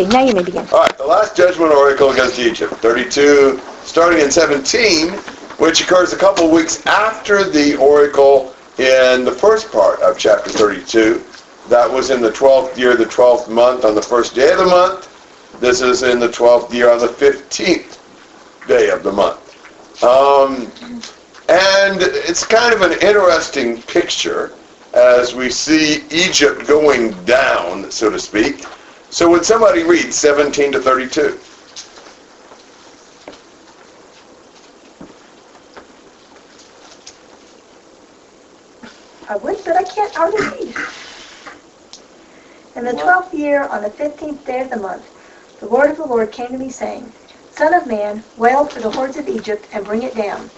Okay, now you may begin. All right, the last judgment oracle against Egypt, 32, starting in 17, which occurs a couple weeks after the oracle in the first part of chapter 32. That was in the 12th year, the 12th month, on the first day of the month. This is in the 12th year on the 15th day of the month. Um, and it's kind of an interesting picture as we see Egypt going down, so to speak. So would somebody read 17 to 32? I would, but I can't hardly read. In the twelfth year, on the fifteenth day of the month, the word of the Lord came to me, saying, Son of man, wail for the hordes of Egypt, and bring it down,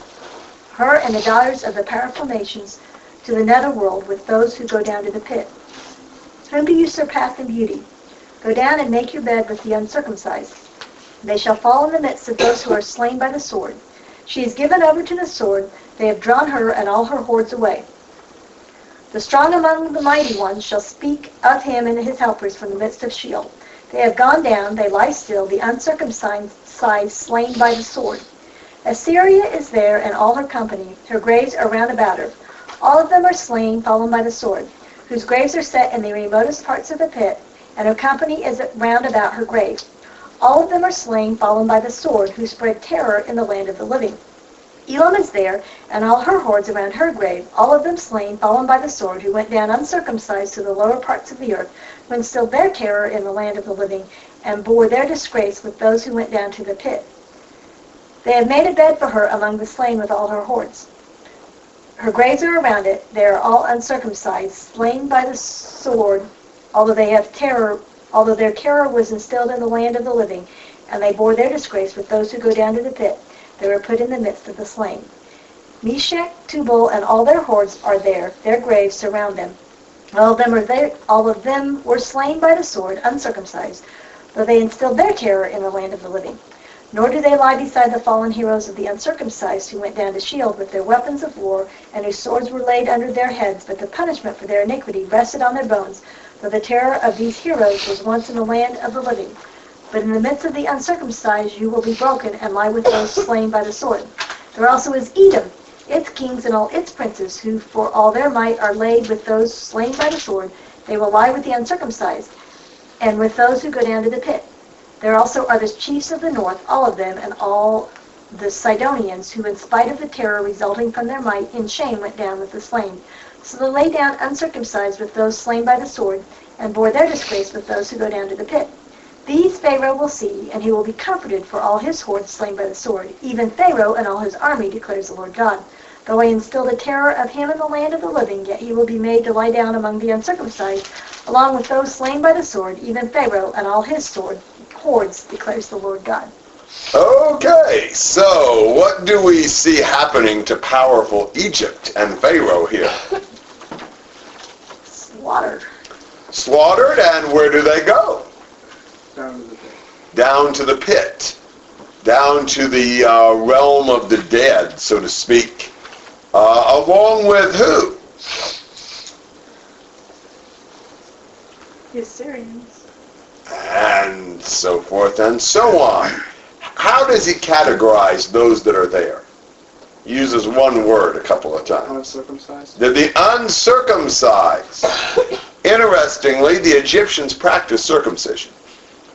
her and the daughters of the powerful nations, to the nether world with those who go down to the pit. Whom do you surpass in beauty? Go down and make your bed with the uncircumcised. They shall fall in the midst of those who are slain by the sword. She is given over to the sword. They have drawn her and all her hordes away. The strong among the mighty ones shall speak of him and his helpers from the midst of Sheol. They have gone down, they lie still, the uncircumcised slain by the sword. Assyria is there and all her company, her graves are round about her. All of them are slain, fallen by the sword, whose graves are set in the remotest parts of the pit, and her company is round about her grave. All of them are slain, fallen by the sword, who spread terror in the land of the living. Elam is there, and all her hordes around her grave, all of them slain, fallen by the sword, who went down uncircumcised to the lower parts of the earth, who instilled their terror in the land of the living, and bore their disgrace with those who went down to the pit. They have made a bed for her among the slain with all her hordes. Her graves are around it. They are all uncircumcised, slain by the sword, although they have terror, although their terror was instilled in the land of the living, and they bore their disgrace with those who go down to the pit. They were put in the midst of the slain. Meshech, Tubal, and all their hordes are there. Their graves surround them. All of them are there. All of them were slain by the sword, uncircumcised, though they instilled their terror in the land of the living. Nor do they lie beside the fallen heroes of the uncircumcised who went down to Sheol with their weapons of war, and whose swords were laid under their heads, but the punishment for their iniquity rested on their bones, though the terror of these heroes was once in the land of the living. But in the midst of the uncircumcised you will be broken and lie with those slain by the sword. There also is Edom, its kings and all its princes, who for all their might are laid with those slain by the sword. They will lie with the uncircumcised, and with those who go down to the pit. There also are the chiefs of the north, all of them, and all the Sidonians, who in spite of the terror resulting from their might, in shame went down with the slain. So they lay down uncircumcised with those slain by the sword, and bore their disgrace with those who go down to the pit. These Pharaoh will see, and he will be comforted for all his hordes slain by the sword. Even Pharaoh and all his army, declares the Lord God. Though I instill the terror of him in the land of the living, yet he will be made to lie down among the uncircumcised, along with those slain by the sword, even Pharaoh and all his sword hordes, declares the Lord God. Okay, so what do we see happening to powerful Egypt and Pharaoh here? Slaughtered. Slaughtered, and where do they go? Down to the pit. Down to the pit. Down to the uh, realm of the dead, so to speak. Uh, along with who? The Assyrians. And so forth and so on. How does he categorize those that are there? He uses one word a couple of times. Uncircumcised. They're the uncircumcised. Interestingly, the Egyptians practiced circumcision.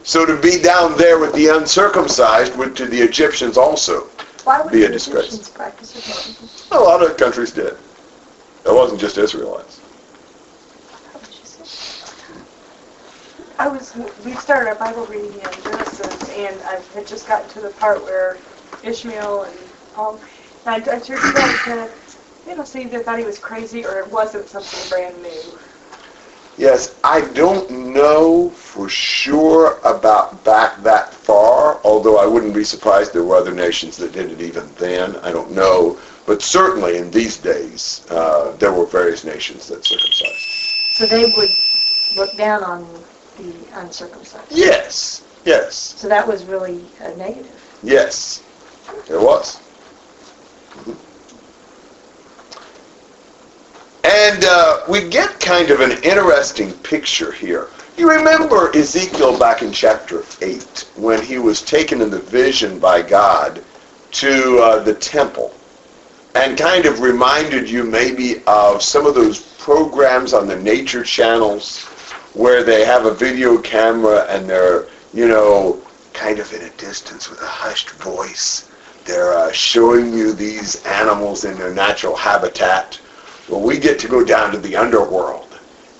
So to be down there with the uncircumcised would to the Egyptians also. Why would Be a disgrace. Egyptians practice? A lot of countries did. It wasn't just Israelites. How would you say? I was, we started our Bible reading in Genesis, and I had just gotten to the part where Ishmael and all, and I, I sure that, you know, so either thought he was crazy or it wasn't something brand new. Yes, I don't know for sure about back that far, although I wouldn't be surprised there were other nations that did it even then. I don't know. But certainly in these days, uh, there were various nations that circumcised. So they would look down on the uncircumcised. Yes, yes, So that was really a negative. yes, it was. And uh, we get kind of an interesting picture here. You remember Ezekiel back in chapter 8 when he was taken in the vision by God to uh, the temple and kind of reminded you maybe of some of those programs on the nature channels where they have a video camera and they're, you know, kind of in a distance with a hushed voice. They're uh, showing you these animals in their natural habitat. Well, we get to go down to the underworld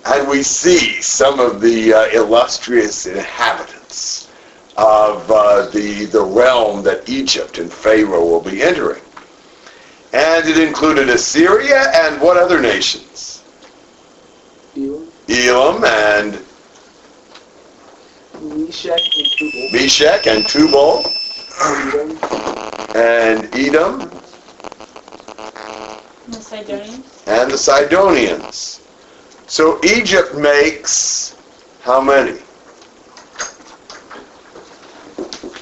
and we see some of the uh, illustrious inhabitants of uh, the, the realm that Egypt and Pharaoh will be entering. And it included Assyria and what other nations? Elam, Elam and Meshech, and Tubal, Meshech and Tubal Edom, and Edom The Sidonians? and the Sidonians. So Egypt makes how many?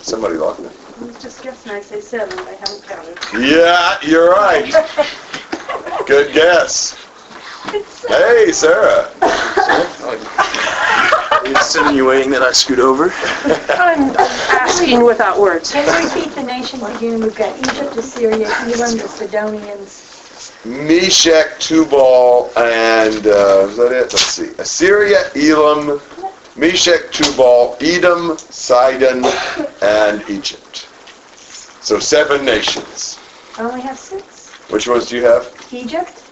Somebody locked me. I was just guessing, I say seven, but I haven't counted. Yeah, you're right. Good guess. Hey, Sarah. Are you insinuating that I scoot over. I'm asking without words. Can you repeat the nations again? We've got Egypt, Assyria, Elam, the Sidonians. Meshech, Tubal, and uh, is that it? Let's see. Assyria, Elam, Meshech, Tubal, Edom, Sidon, and Egypt. So seven nations. I only have six. Which ones do you have? Egypt,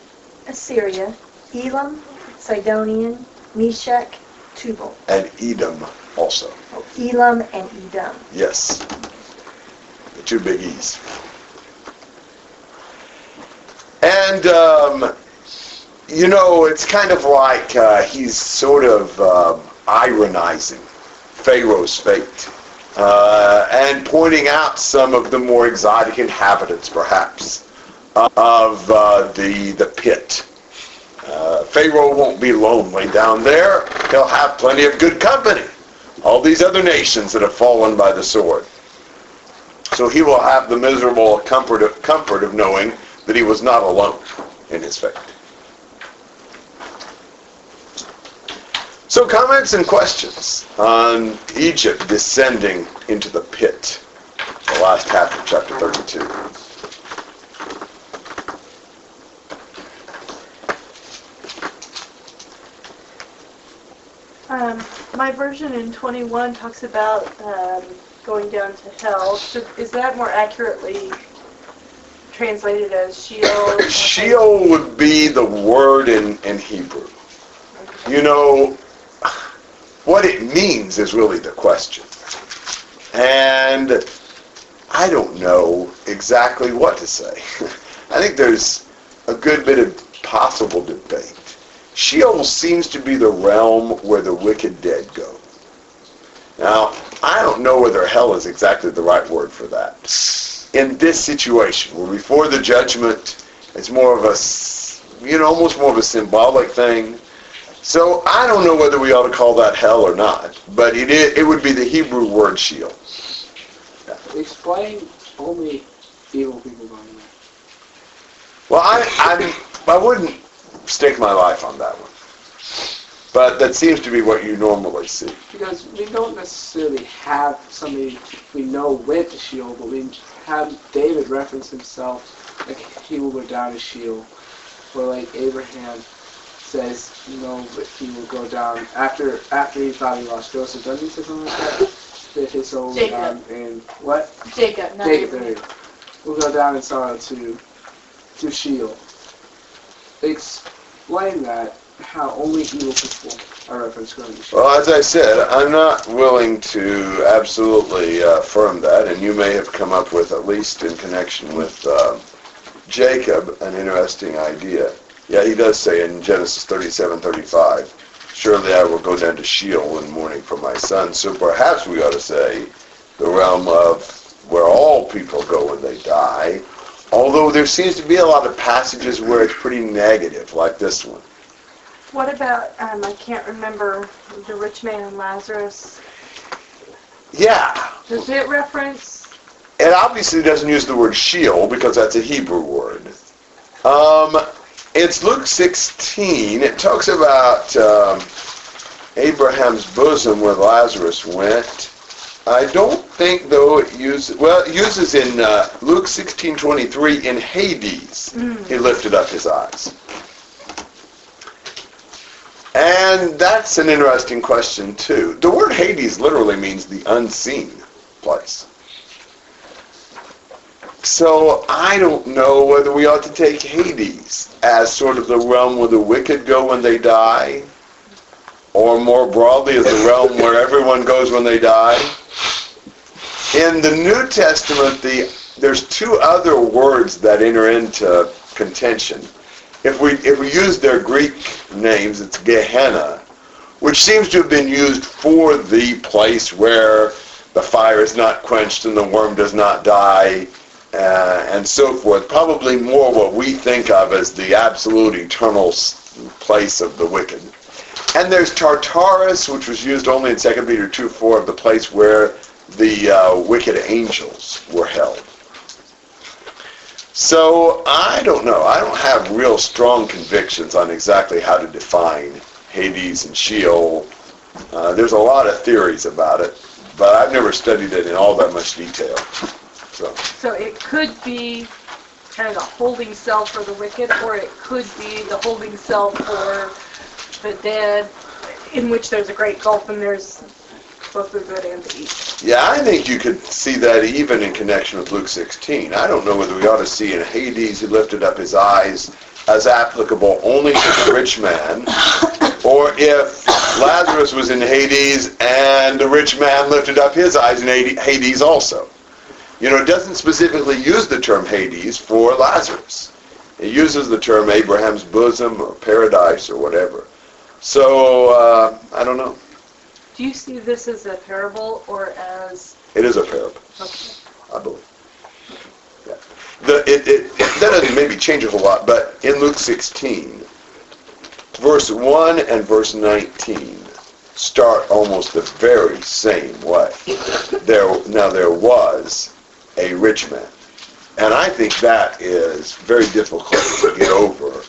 Assyria, Elam, Sidonian, Meshech, Tubal. And Edom also. Oh, Elam and Edom. Yes. The two big E's. And, um, you know, it's kind of like uh, he's sort of um, ironizing Pharaoh's fate uh, and pointing out some of the more exotic inhabitants, perhaps, of uh, the, the pit. Uh, Pharaoh won't be lonely down there. He'll have plenty of good company all these other nations that have fallen by the sword. So he will have the miserable comfort of, comfort of knowing that he was not alone in his fate. So comments and questions on Egypt descending into the pit, the last half of chapter 32. Um, my version in 21 talks about um, going down to hell. Should, is that more accurately translated as Sheol? Sheol would be the word in, in Hebrew. You know, what it means is really the question. And I don't know exactly what to say. I think there's a good bit of possible debate. Sheol seems to be the realm where the wicked dead go. Now, I don't know whether hell is exactly the right word for that. In this situation, where before the judgment, it's more of a, you know, almost more of a symbolic thing. So I don't know whether we ought to call that hell or not, but it is, it would be the Hebrew word Sheol. explain only evil people going there. Well, I, I, I wouldn't stake my life on that one. But that seems to be what you normally see. Because we don't necessarily have somebody we know went to Sheol, but we have David reference himself, like he will go down to Sheol. Or like Abraham says, you know, that he will go down after after he thought he lost Joseph. Doesn't he say something like that? That his soul will go Jacob. down in what? Jacob, Not Jacob. There Will go down in sorrow to to Sheol. Explain that how only evil people are referenced going to Well, as I said, I'm not willing to absolutely uh, affirm that, and you may have come up with, at least in connection with uh, Jacob, an interesting idea. Yeah, he does say in Genesis 37, 35, surely I will go down to Sheol in mourning for my son. So perhaps we ought to say the realm of where all people go when they die, although there seems to be a lot of passages where it's pretty negative, like this one. What about, um, I can't remember, the rich man and Lazarus? Yeah, Does it reference, It obviously doesn't use the word Sheol because that's a Hebrew word. Um, it's Luke 16. It talks about um, Abraham's bosom where Lazarus went. I don't think though it uses well it uses in uh, Luke 16:23 in Hades. He lifted up his eyes. And that's an interesting question too. The word Hades literally means the unseen place. So I don't know whether we ought to take Hades as sort of the realm where the wicked go when they die, or more broadly as the realm where everyone goes when they die. In the New Testament, the, there's two other words that enter into contention. If we if we use their Greek names, it's Gehenna, which seems to have been used for the place where the fire is not quenched and the worm does not die, uh, and so forth. Probably more what we think of as the absolute eternal place of the wicked. And there's Tartarus, which was used only in 2 Peter 2 4 of the place where the uh, wicked angels were held. So I don't know. I don't have real strong convictions on exactly how to define Hades and Sheol. Uh, there's a lot of theories about it, but I've never studied it in all that much detail. So So it could be kind of the holding cell for the wicked, or it could be the holding cell for the dead, in which there's a great gulf and there's both the good and the evil. yeah, I think you could see that even in connection with Luke 16. I don't know whether we ought to see in Hades he lifted up his eyes as applicable only to the rich man, or if Lazarus was in Hades and the rich man lifted up his eyes in Hades also. You know, it doesn't specifically use the term Hades for Lazarus. It uses the term Abraham's bosom or paradise or whatever. So, uh, I don't know. Do you see this as a parable or as, It is a parable, okay, I believe. Yeah. The, it, it, that doesn't maybe change a whole lot, but in Luke 16, verse 1 and verse 19 start almost the very same way. There, now there was a rich man. And I think that is very difficult to get over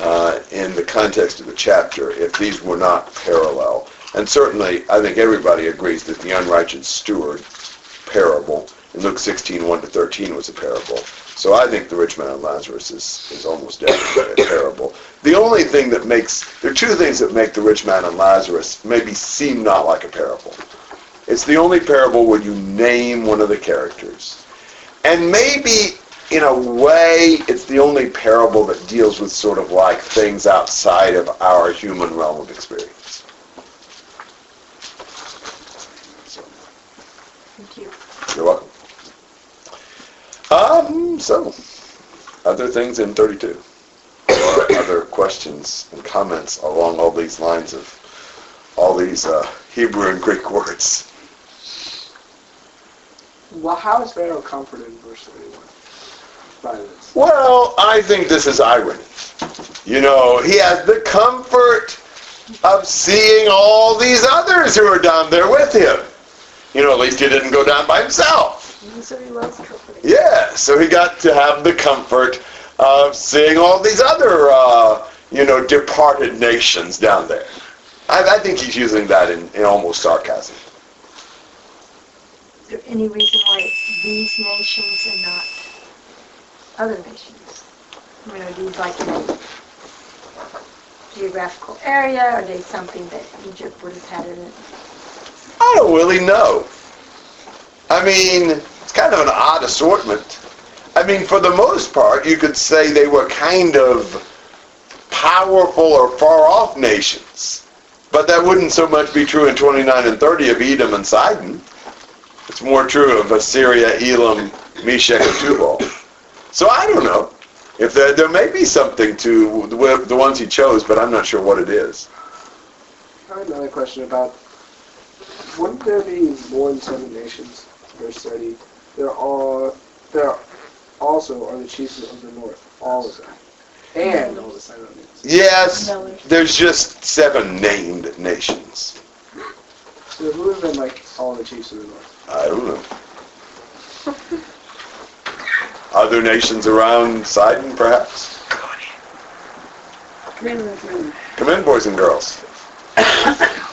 uh, in the context of the chapter if these were not parallel. And certainly, I think everybody agrees that the unrighteous steward parable in Luke 16, 1 to 13 was a parable. So I think the rich man and Lazarus is, is almost definitely a parable. The only thing that makes, there are two things that make the rich man and Lazarus maybe seem not like a parable. It's the only parable where you name one of the characters. And maybe, in a way, it's the only parable that deals with sort of like things outside of our human realm of experience. thank you. You're welcome. Um, so, other things in 32? Or other questions and comments along all these lines of all these uh, Hebrew and Greek words? Well, how is Pharaoh comforted in verse 31 by this? Well, I think this is irony. You know, he has the comfort of seeing all these others who are down there with him. You know, at least he didn't go down by himself. So he loves company. Yeah, so he got to have the comfort of seeing all these other, uh, you know, departed nations down there. I, I think he's using that in, in almost sarcasm. Is there any reason why these nations and not other nations? I mean, are these like in a geographical area? Are they something that Egypt would have had in it? I don't really know. I mean, it's kind of an odd assortment. I mean, for the most part, you could say they were kind of powerful or far-off nations. But that wouldn't so much be true in 29 and 30 of Edom and Sidon. It's more true of Assyria, Elam, Meshech, and Tubal. So I don't know. If there, there may be something to the, the ones he chose, but I'm not sure what it is. I another question about, wouldn't there be more than seven nations? Verse 30. There are, there are also are the chiefs of the north, all of them. And all the Sidonians. Yes, there's just seven named nations. So who have been like all the chiefs of the north? I don't know. Other nations around Sidon, perhaps? Come in, boys and girls.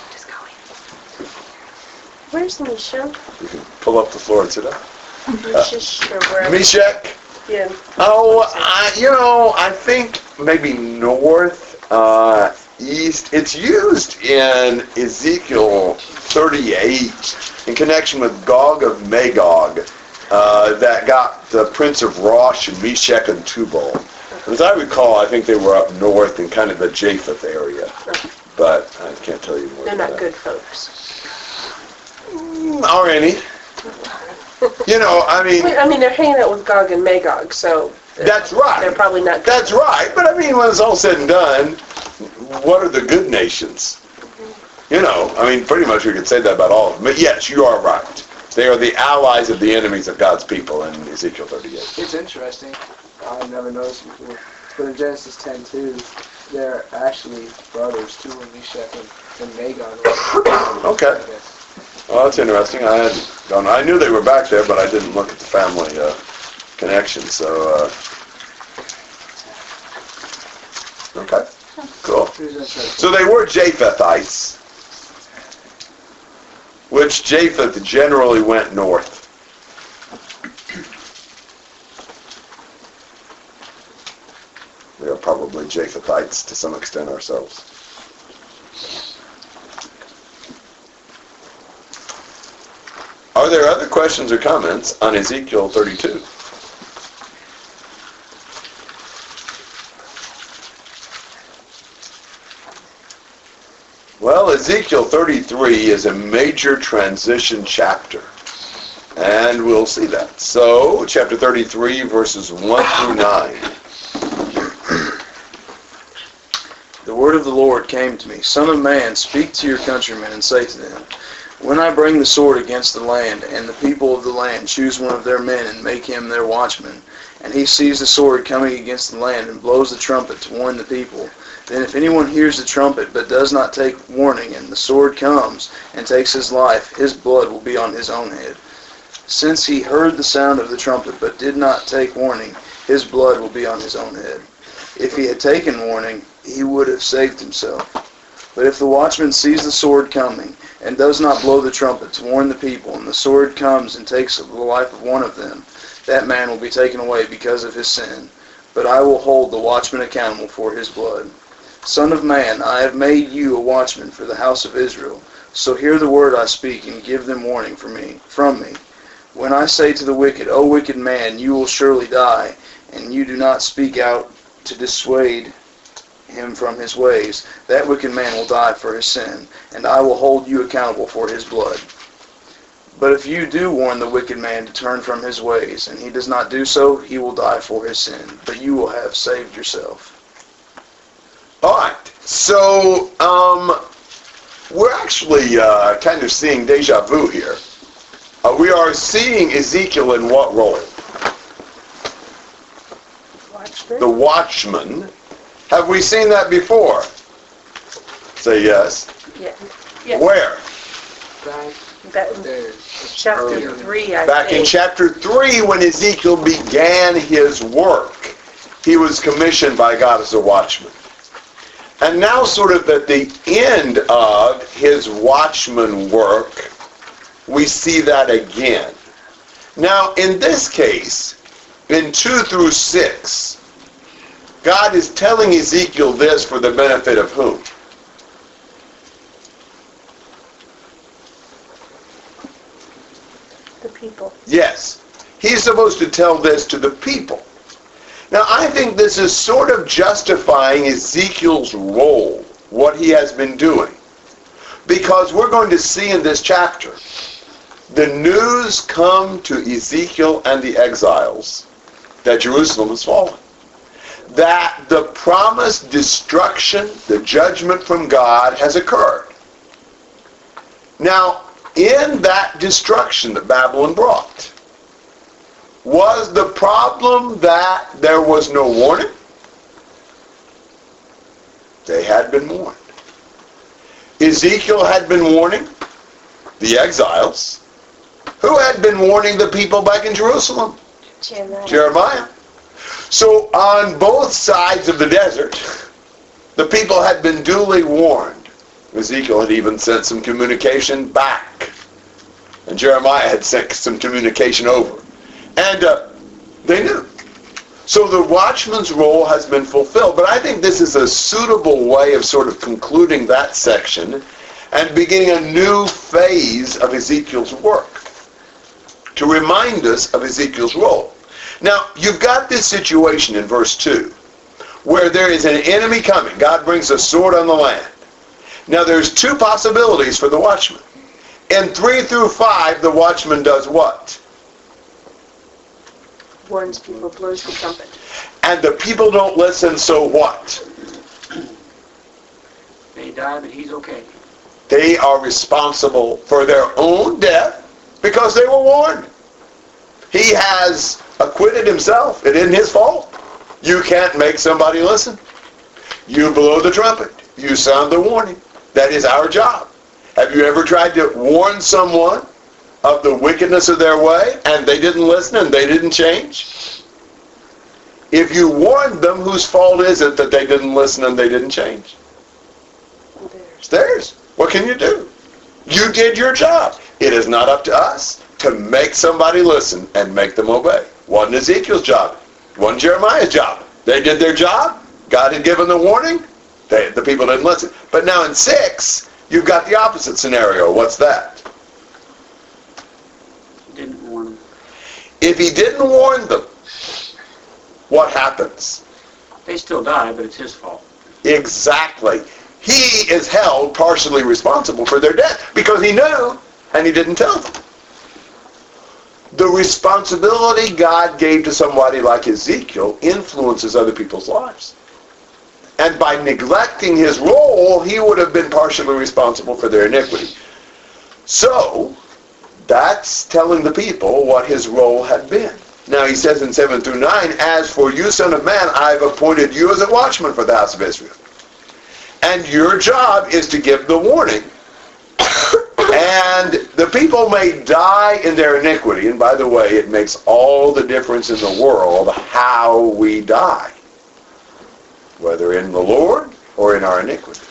Where's Misha? You can pull up the floor and sit down. Misha or wherever. Meshech. Yeah. Oh, I, you know, I think maybe north, uh, east. It's used in Ezekiel 38 in connection with Gog of Magog uh, that got the prince of Rosh and Meshech and Tubal. As I recall, I think they were up north in kind of the Japheth area, but I can't tell you more. They're not that. good folks. Mm, Or. You know, I mean, I mean, they're hanging out with Gog and Magog, so that's right. they're probably not good. That's right, but I mean, when it's all said and done, what are the good nations? You know, I mean, pretty much we could say that about all of them. But yes, you are right. They are the allies of the enemies of God's people in Ezekiel 38. It's interesting. I never noticed before. But in Genesis 10 too, they're actually brothers, two of Meshech and, and Magog. Okay. Well, that's interesting. I had don't know. I knew they were back there, but I didn't look at the family uh, connection. So, uh, okay, cool. So they were Japhethites, which Japheth generally went north. We are probably Japhethites to some extent ourselves. Are there other questions or comments on Ezekiel 32? Well, Ezekiel 33 is a major transition chapter. And we'll see that. So, chapter 33, verses 1 through 9. The word of the Lord came to me, Son of man, speak to your countrymen and say to them, When I bring the sword against the land, and the people of the land choose one of their men and make him their watchman, and he sees the sword coming against the land and blows the trumpet to warn the people, then if anyone hears the trumpet but does not take warning, and the sword comes and takes his life, his blood will be on his own head. Since he heard the sound of the trumpet but did not take warning, his blood will be on his own head. If he had taken warning, he would have saved himself. But if the watchman sees the sword coming, and does not blow the trumpet to warn the people, and the sword comes and takes the life of one of them, that man will be taken away because of his sin. But I will hold the watchman accountable for his blood. Son of man, I have made you a watchman for the house of Israel. So hear the word I speak, and give them warning for me, from me. When I say to the wicked, O wicked man, you will surely die, and you do not speak out to dissuade him from his ways, that wicked man will die for his sin, and I will hold you accountable for his blood. But if you do warn the wicked man to turn from his ways, and he does not do so, he will die for his sin, but you will have saved yourself. All right. So, um, we're actually uh, kind of seeing deja vu here. Uh, we are seeing Ezekiel in what role? Watchman? The watchman. Have we seen that before? Say yes. Yeah. Yes. Where? Back That, there. chapter three, I Back in chapter 3 when Ezekiel began his work. He was commissioned by God as a watchman. And now sort of at the end of his watchman work, we see that again. Now, in this case, in 2 through 6, God is telling Ezekiel this for the benefit of whom? The people. Yes. He's supposed to tell this to the people. Now, I think this is sort of justifying Ezekiel's role, what he has been doing. Because we're going to see in this chapter, the news come to Ezekiel and the exiles that Jerusalem has fallen. That the promised destruction, the judgment from God has occurred. Now, in that destruction that Babylon brought, was the problem that there was no warning? They had been warned. Ezekiel had been warning the exiles. Who had been warning the people back in Jerusalem? Jeremiah. Jeremiah. So on both sides of the desert, the people had been duly warned. Ezekiel had even sent some communication back And Jeremiah had sent some communication over. And uh, they knew. So the watchman's role has been fulfilled. But I think this is a suitable way of sort of concluding that section and beginning a new phase of Ezekiel's work to remind us of Ezekiel's role. Now, you've got this situation in verse 2 where there is an enemy coming. God brings a sword on the land. Now, there's two possibilities for the watchman. In 3 through 5, the watchman does what? Warns people, blows the trumpet. And the people don't listen, so what? They die, but he's okay. They are responsible for their own death because they were warned. He has acquitted himself. It isn't his fault. You can't make somebody listen. You blow the trumpet. You sound the warning. That is our job. Have you ever tried to warn someone of the wickedness of their way and they didn't listen and they didn't change? If you warned them, whose fault is it that they didn't listen and they didn't change? It's theirs. What can you do? You did your job. It is not up to us to make somebody listen and make them obey. Wasn't Ezekiel's job. Wasn't Jeremiah's job. They did their job. God had given the warning. They, the people didn't listen. But now in 6, you've got the opposite scenario. What's that? Didn't warn them. If he didn't warn them, what happens? They still die, but it's his fault. Exactly. He is held partially responsible for their death because he knew and he didn't tell them. The responsibility God gave to somebody like Ezekiel influences other people's lives. And by neglecting his role, he would have been partially responsible for their iniquity. So, that's telling the people what his role had been. Now he says in 7 through 9, As for you, son of man, I've appointed you as a watchman for the house of Israel. And your job is to give the warning. and the people may die in their iniquity. And by the way, it makes all the difference in the world how we die. Whether in the Lord or in our iniquity.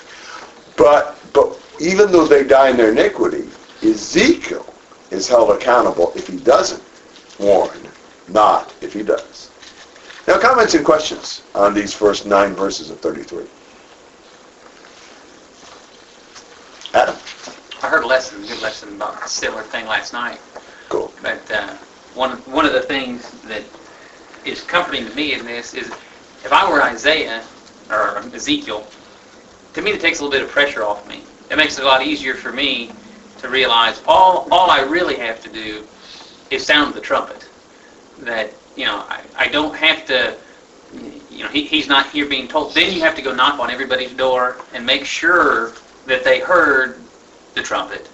But, but even though they die in their iniquity, Ezekiel is held accountable if he doesn't warn, not if he does. Now comments and questions on these first nine verses of 33. Adam. I heard a lesson, a good lesson about a similar thing last night. Cool. But uh, one one of the things that is comforting to me in this is, if I were Isaiah or Ezekiel, to me it takes a little bit of pressure off me. It makes it a lot easier for me to realize all all I really have to do is sound the trumpet. That you know I, I don't have to. You know he, he's not here being told. Then you have to go knock on everybody's door and make sure that they heard the trumpet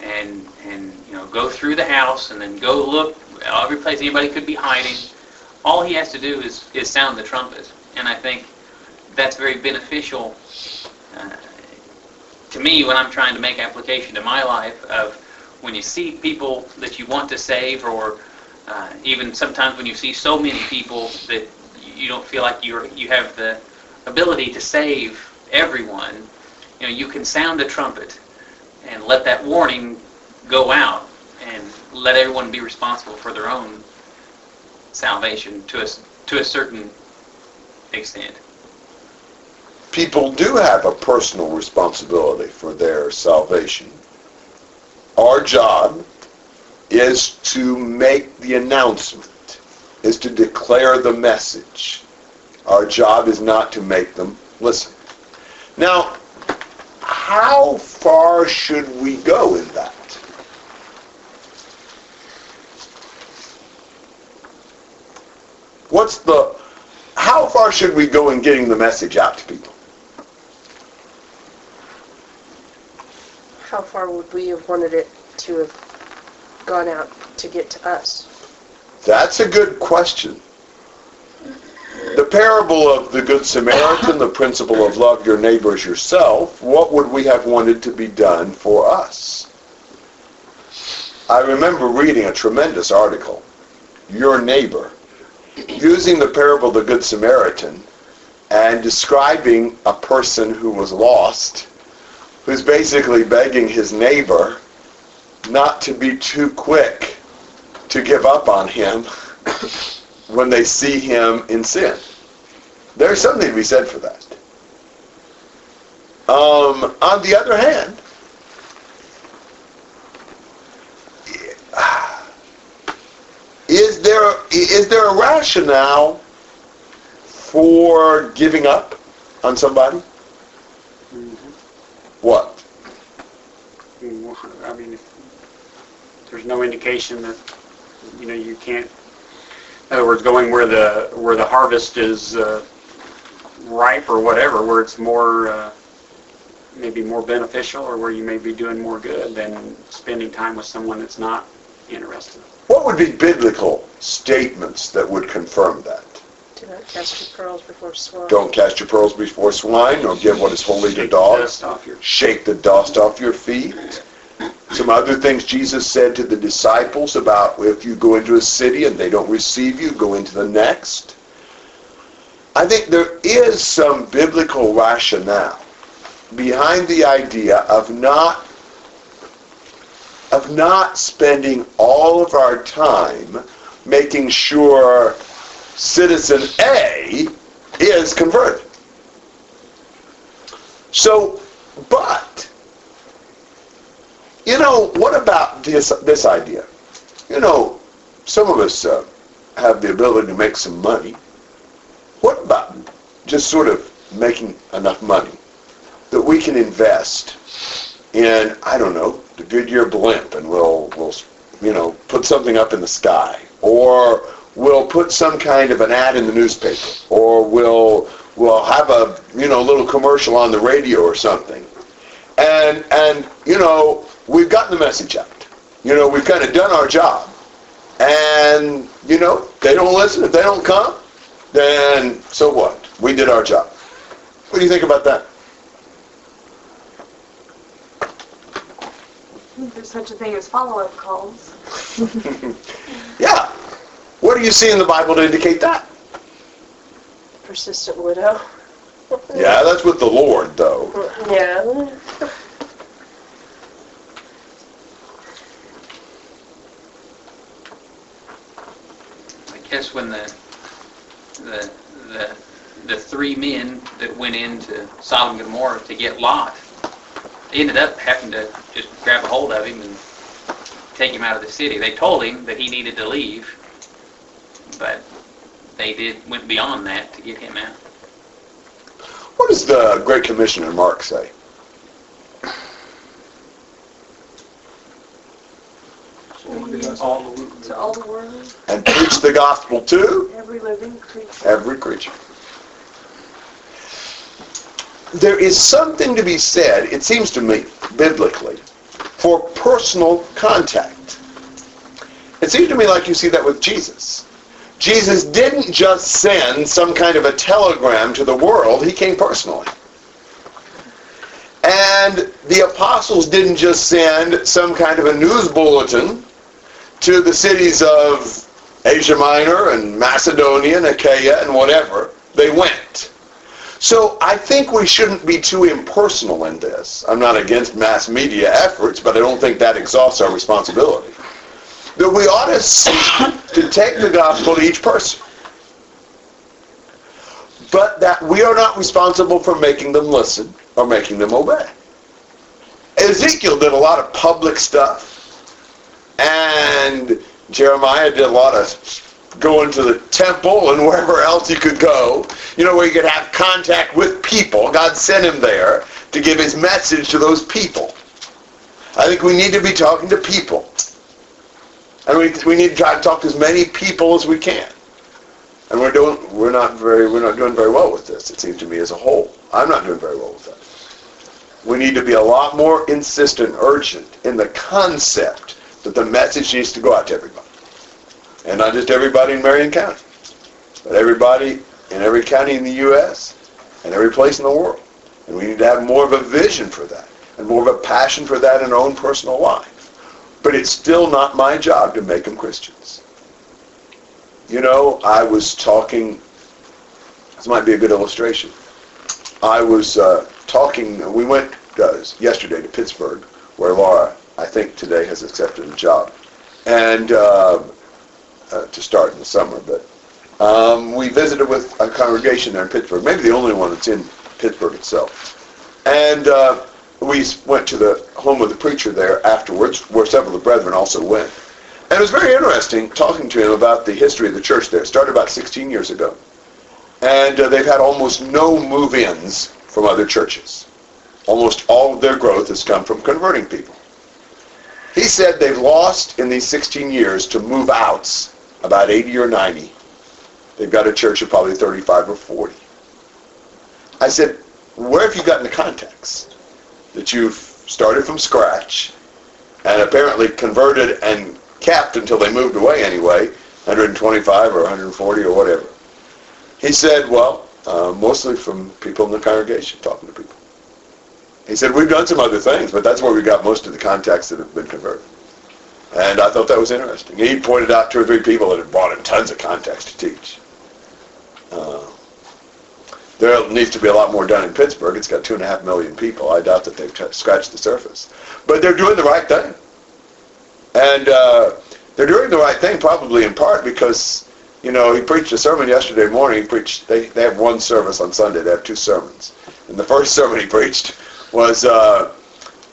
and and you know go through the house and then go look every place anybody could be hiding. All he has to do is is sound the trumpet, and I think that's very beneficial uh, to me when I'm trying to make application to my life of when you see people that you want to save, or uh, even sometimes when you see so many people that you don't feel like you you have the ability to save everyone. You know, you can sound the trumpet and let that warning go out and let everyone be responsible for their own salvation to a, to a certain extent. People do have a personal responsibility for their salvation. Our job is to make the announcement, is to declare the message. Our job is not to make them listen. Now, how far should we go in that? What's the, how far should we go in getting the message out to people? How far would we have wanted it to have gone out to get to us? That's a good question. The parable of the Good Samaritan, the principle of love your neighbor as yourself, what would we have wanted to be done for us? I remember reading a tremendous article, Your Neighbor, using the parable of the Good Samaritan and describing a person who was lost, who's basically begging his neighbor not to be too quick to give up on him when they see him in sin. There's something to be said for that. Um, on the other hand, is there is there a rationale for giving up on somebody? What? I mean, there's no indication that, you know, you can't, in other words, going where the, where the harvest is uh, ripe or whatever, where it's more, uh, maybe more beneficial or where you may be doing more good than spending time with someone that's not interested. What would be biblical statements that would confirm that? Do not cast your pearls before swine. Don't cast your pearls before swine, nor give what is holy to Take the dogs. dust off your Shake the dust off your feet. Some other things Jesus said to the disciples about if you go into a city and they don't receive you, go into the next. I think there is some biblical rationale behind the idea of not of not spending all of our time making sure citizen A is converted. So, but, you know, what about this, this idea? You know, some of us uh, have the ability to make some money. What about just sort of making enough money that we can invest in, I don't know, the Goodyear blimp and we'll, we'll, you know, put something up in the sky or we'll put some kind of an ad in the newspaper or we'll, we'll have a, you know, little commercial on the radio or something. And, and, you know, we've gotten the message out. You know, we've kind of done our job. And, you know, they don't listen. If they don't come, then so what? We did our job. What do you think about that? There's such a thing as follow-up calls. yeah. What do you see in the Bible to indicate that? Persistent widow. Yeah, that's with the Lord, though. Yeah. Guess when the, the, the, the three men that went into Sodom and Gomorrah to get Lot, they ended up having to just grab a hold of him and take him out of the city. They told him that he needed to leave, but they did, went beyond that to get him out. What does the Great Commissioner Mark say? All the To all the world, And preach the gospel to every living creature. every creature. There is something to be said, it seems to me, biblically, for personal contact. It seems to me like you see that with Jesus. Jesus didn't just send some kind of a telegram to the world, he came personally. And the apostles didn't just send some kind of a news bulletin to the cities of Asia Minor and Macedonia and Achaia and whatever. They went. So I think we shouldn't be too impersonal in this. I'm not against mass media efforts, but I don't think that exhausts our responsibility. That we ought to seek to take the gospel to each person. But that we are not responsible for making them listen or making them obey. Ezekiel did a lot of public stuff. And Jeremiah did a lot of going to the temple and wherever else he could go, you know, where he could have contact with people. God sent him there to give his message to those people. I think we need to be talking to people. And we, we need to try to talk to as many people as we can. And we're doing we're not very we're not doing very well with this, it seems to me as a whole. I'm not doing very well with that. We need to be a lot more insistent, urgent in the concept that the message needs to go out to everybody. And not just everybody in Marion County, but everybody in every county in the U.S. and every place in the world. And we need to have more of a vision for that and more of a passion for that in our own personal life. But it's still not my job to make them Christians. You know, I was talking, this might be a good illustration. I was uh, talking, we went uh, yesterday to Pittsburgh, where Laura I think today has accepted a job, and uh, uh, to start in the summer. But um, we visited with a congregation there in Pittsburgh, maybe the only one that's in Pittsburgh itself, and uh, we went to the home of the preacher there afterwards, where several of the brethren also went. And it was very interesting talking to him about the history of the church there. It started about 16 years ago. And uh, they've had almost no move-ins from other churches. Almost all of their growth has come from converting people. He said they've lost in these 16 years to move outs about 80 or 90. They've got a church of probably 35 or 40. I said, where have you gotten the contacts? That you've started from scratch and apparently converted and capped until they moved away anyway, 125 or 140 or whatever. He said, well, uh, mostly from people in the congregation, talking to people. He said, we've done some other things, but that's where we got most of the contacts that have been converted. And I thought that was interesting. He pointed out two or three people that had brought in tons of contacts to teach. Uh, there needs to be a lot more done in Pittsburgh. It's got two and a half million people. I doubt that they've t- scratched the surface. But they're doing the right thing. And uh, they're doing the right thing probably in part because, you know, he preached a sermon yesterday morning. He preached, they, they have one service on Sunday. They have two sermons. And the first sermon he preached was, uh,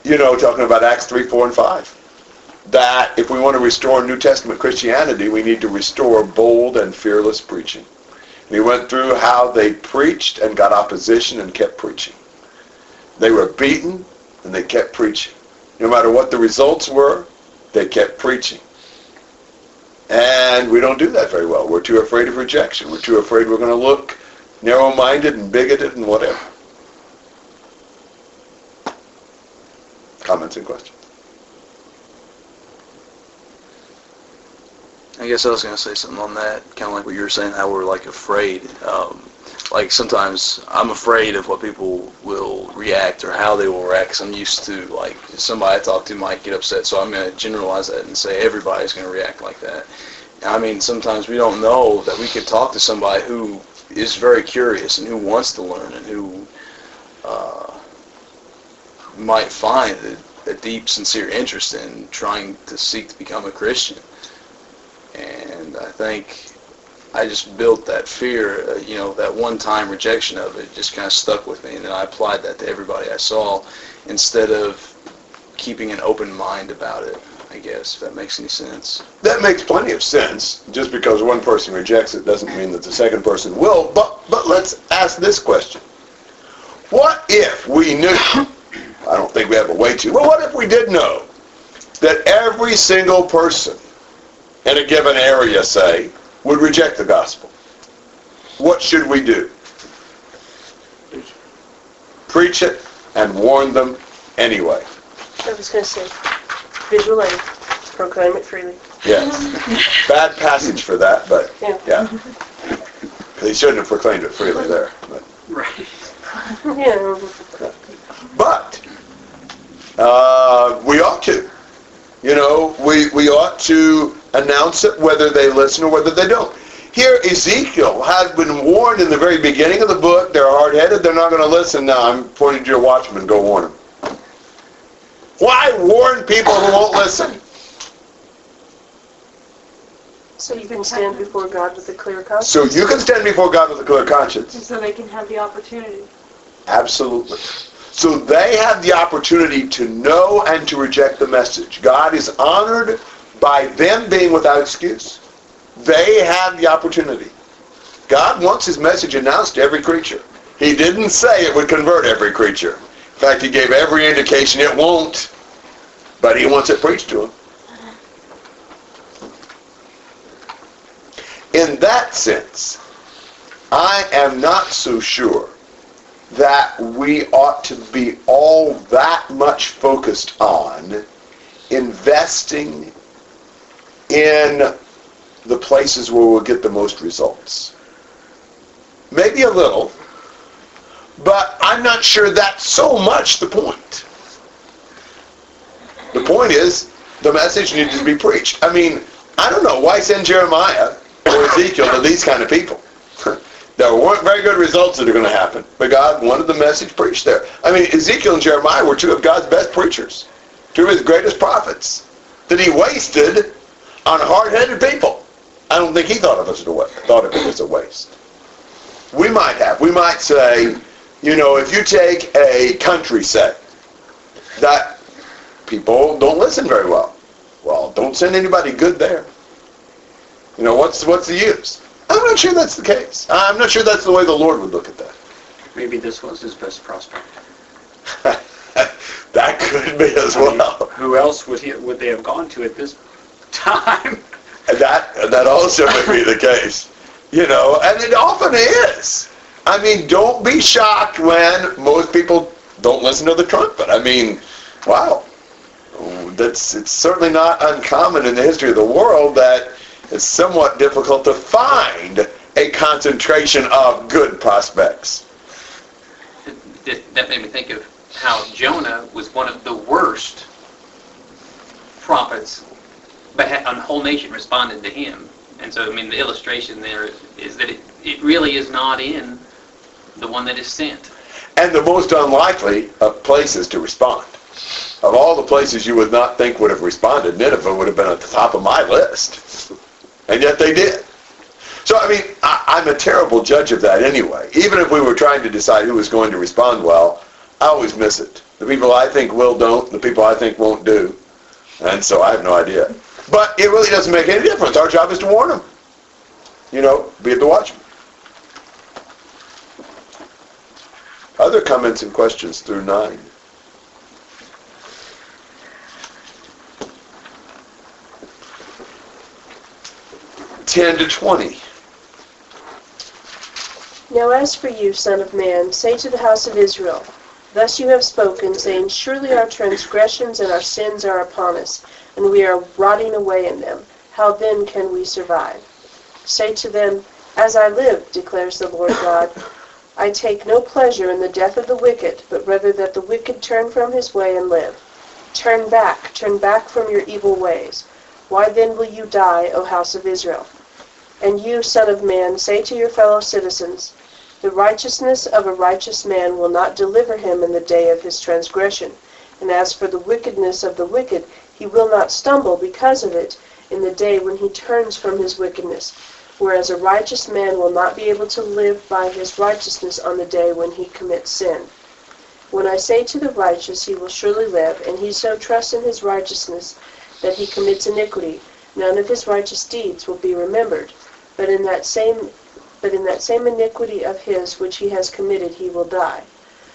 you know, talking about Acts 3, 4, and 5. That if we want to restore New Testament Christianity, we need to restore bold and fearless preaching. And he went through how they preached and got opposition and kept preaching. They were beaten and they kept preaching. No matter what the results were, they kept preaching. And we don't do that very well. We're too afraid of rejection. We're too afraid we're going to look narrow-minded and bigoted and whatever. Comments and questions? I guess I was going to say something on that, kind of like what you were saying, how we're like afraid. Um, like sometimes I'm afraid of what people will react or how they will react. Cause I'm used to like somebody I talk to might get upset, so I'm going to generalize that and say everybody's going to react like that. I mean, sometimes we don't know that we could talk to somebody who is very curious and who wants to learn and who uh, might find a, a deep, sincere interest in trying to seek to become a Christian. And I think I just built that fear, uh, you know, that one-time rejection of it just kind of stuck with me, and then I applied that to everybody I saw instead of keeping an open mind about it, I guess, if that makes any sense. That makes plenty of sense. Just because one person rejects it doesn't mean that the second person will. But but let's ask this question. What if we knew, I don't think we have a way to, Well, what if we did know that every single person in a given area, say, would reject the gospel? What should we do? Preach it and warn them anyway. I was going to say, visual aid, proclaim it freely. Yes. Bad passage for that, but Yeah. yeah. They shouldn't have proclaimed it freely there. But, Right. Yeah, but uh, we ought to. You know, we, we ought to announce it whether they listen or whether they don't. Here, Ezekiel had been warned in the very beginning of the book. They're hard-headed. They're not going to listen. Now, I'm pointing to your watchman. Go warn them. Why warn people who won't listen? so you can stand before God with a clear conscience. So you can stand before God with a clear conscience. so they can have the opportunity. Absolutely. So they have the opportunity to know and to reject the message. God is honored by them being without excuse. They have the opportunity. God wants his message announced to every creature. He didn't say it would convert every creature. In fact, he gave every indication it won't. But he wants it preached to them. In that sense, I am not so sure that we ought to be all that much focused on investing in the places where we'll get the most results. Maybe a little, but I'm not sure that's so much the point. The point is, the message needs to be preached. I mean, I don't know, why send Jeremiah or Ezekiel to these kind of people? there weren't very good results that are going to happen. But God wanted the message preached there. I mean, Ezekiel and Jeremiah were two of God's best preachers. two of his greatest prophets, that he wasted on hard-headed people. I don't think he thought of it as a thought of it as a waste. We might have. We might say, you know, if you take a country set that people don't listen very well, well, don't send anybody good there. You know, what's what's the use? I'm not sure that's the case. I'm not sure that's the way the Lord would look at that. Maybe this was his best prospect. that could be as I mean, well. who else would he would they have gone to at this time? That that also may be the case. You know, and it often is. I mean, don't be shocked when most people don't listen to the trumpet. I mean, wow. That's it's certainly not uncommon in the history of the world that it's somewhat difficult to find a concentration of good prospects. That made me think of how Jonah was one of the worst prophets, but a whole nation responded to him. And so, I mean, the illustration there is that it, it really is not in the one that is sent. And the most unlikely of places to respond. Of all the places you would not think would have responded, Nineveh would have been at the top of my list. And yet they did. So, I mean, I, I'm a terrible judge of that anyway. Even if we were trying to decide who was going to respond well, I always miss it. The people I think will don't, the people I think won't do. And so I have no idea. But it really doesn't make any difference. Our job is to warn them. You know, be the watchman. Other comments and questions through 9. Ten to twenty. Now as for you, son of man, say to the house of Israel, Thus you have spoken, saying, Surely our transgressions and our sins are upon us, and we are rotting away in them. How then can we survive? Say to them, As I live, declares the Lord God, I take no pleasure in the death of the wicked, but rather that the wicked turn from his way and live. Turn back, turn back from your evil ways. Why then will you die, O house of Israel? And you, son of man, say to your fellow citizens, The righteousness of a righteous man will not deliver him in the day of his transgression. And as for the wickedness of the wicked, he will not stumble because of it in the day when he turns from his wickedness. Whereas a righteous man will not be able to live by his righteousness on the day when he commits sin. When I say to the righteous, he will surely live, and he so trusts in his righteousness that he commits iniquity, none of his righteous deeds will be remembered. But in that same but in that same iniquity of his which he has committed he will die.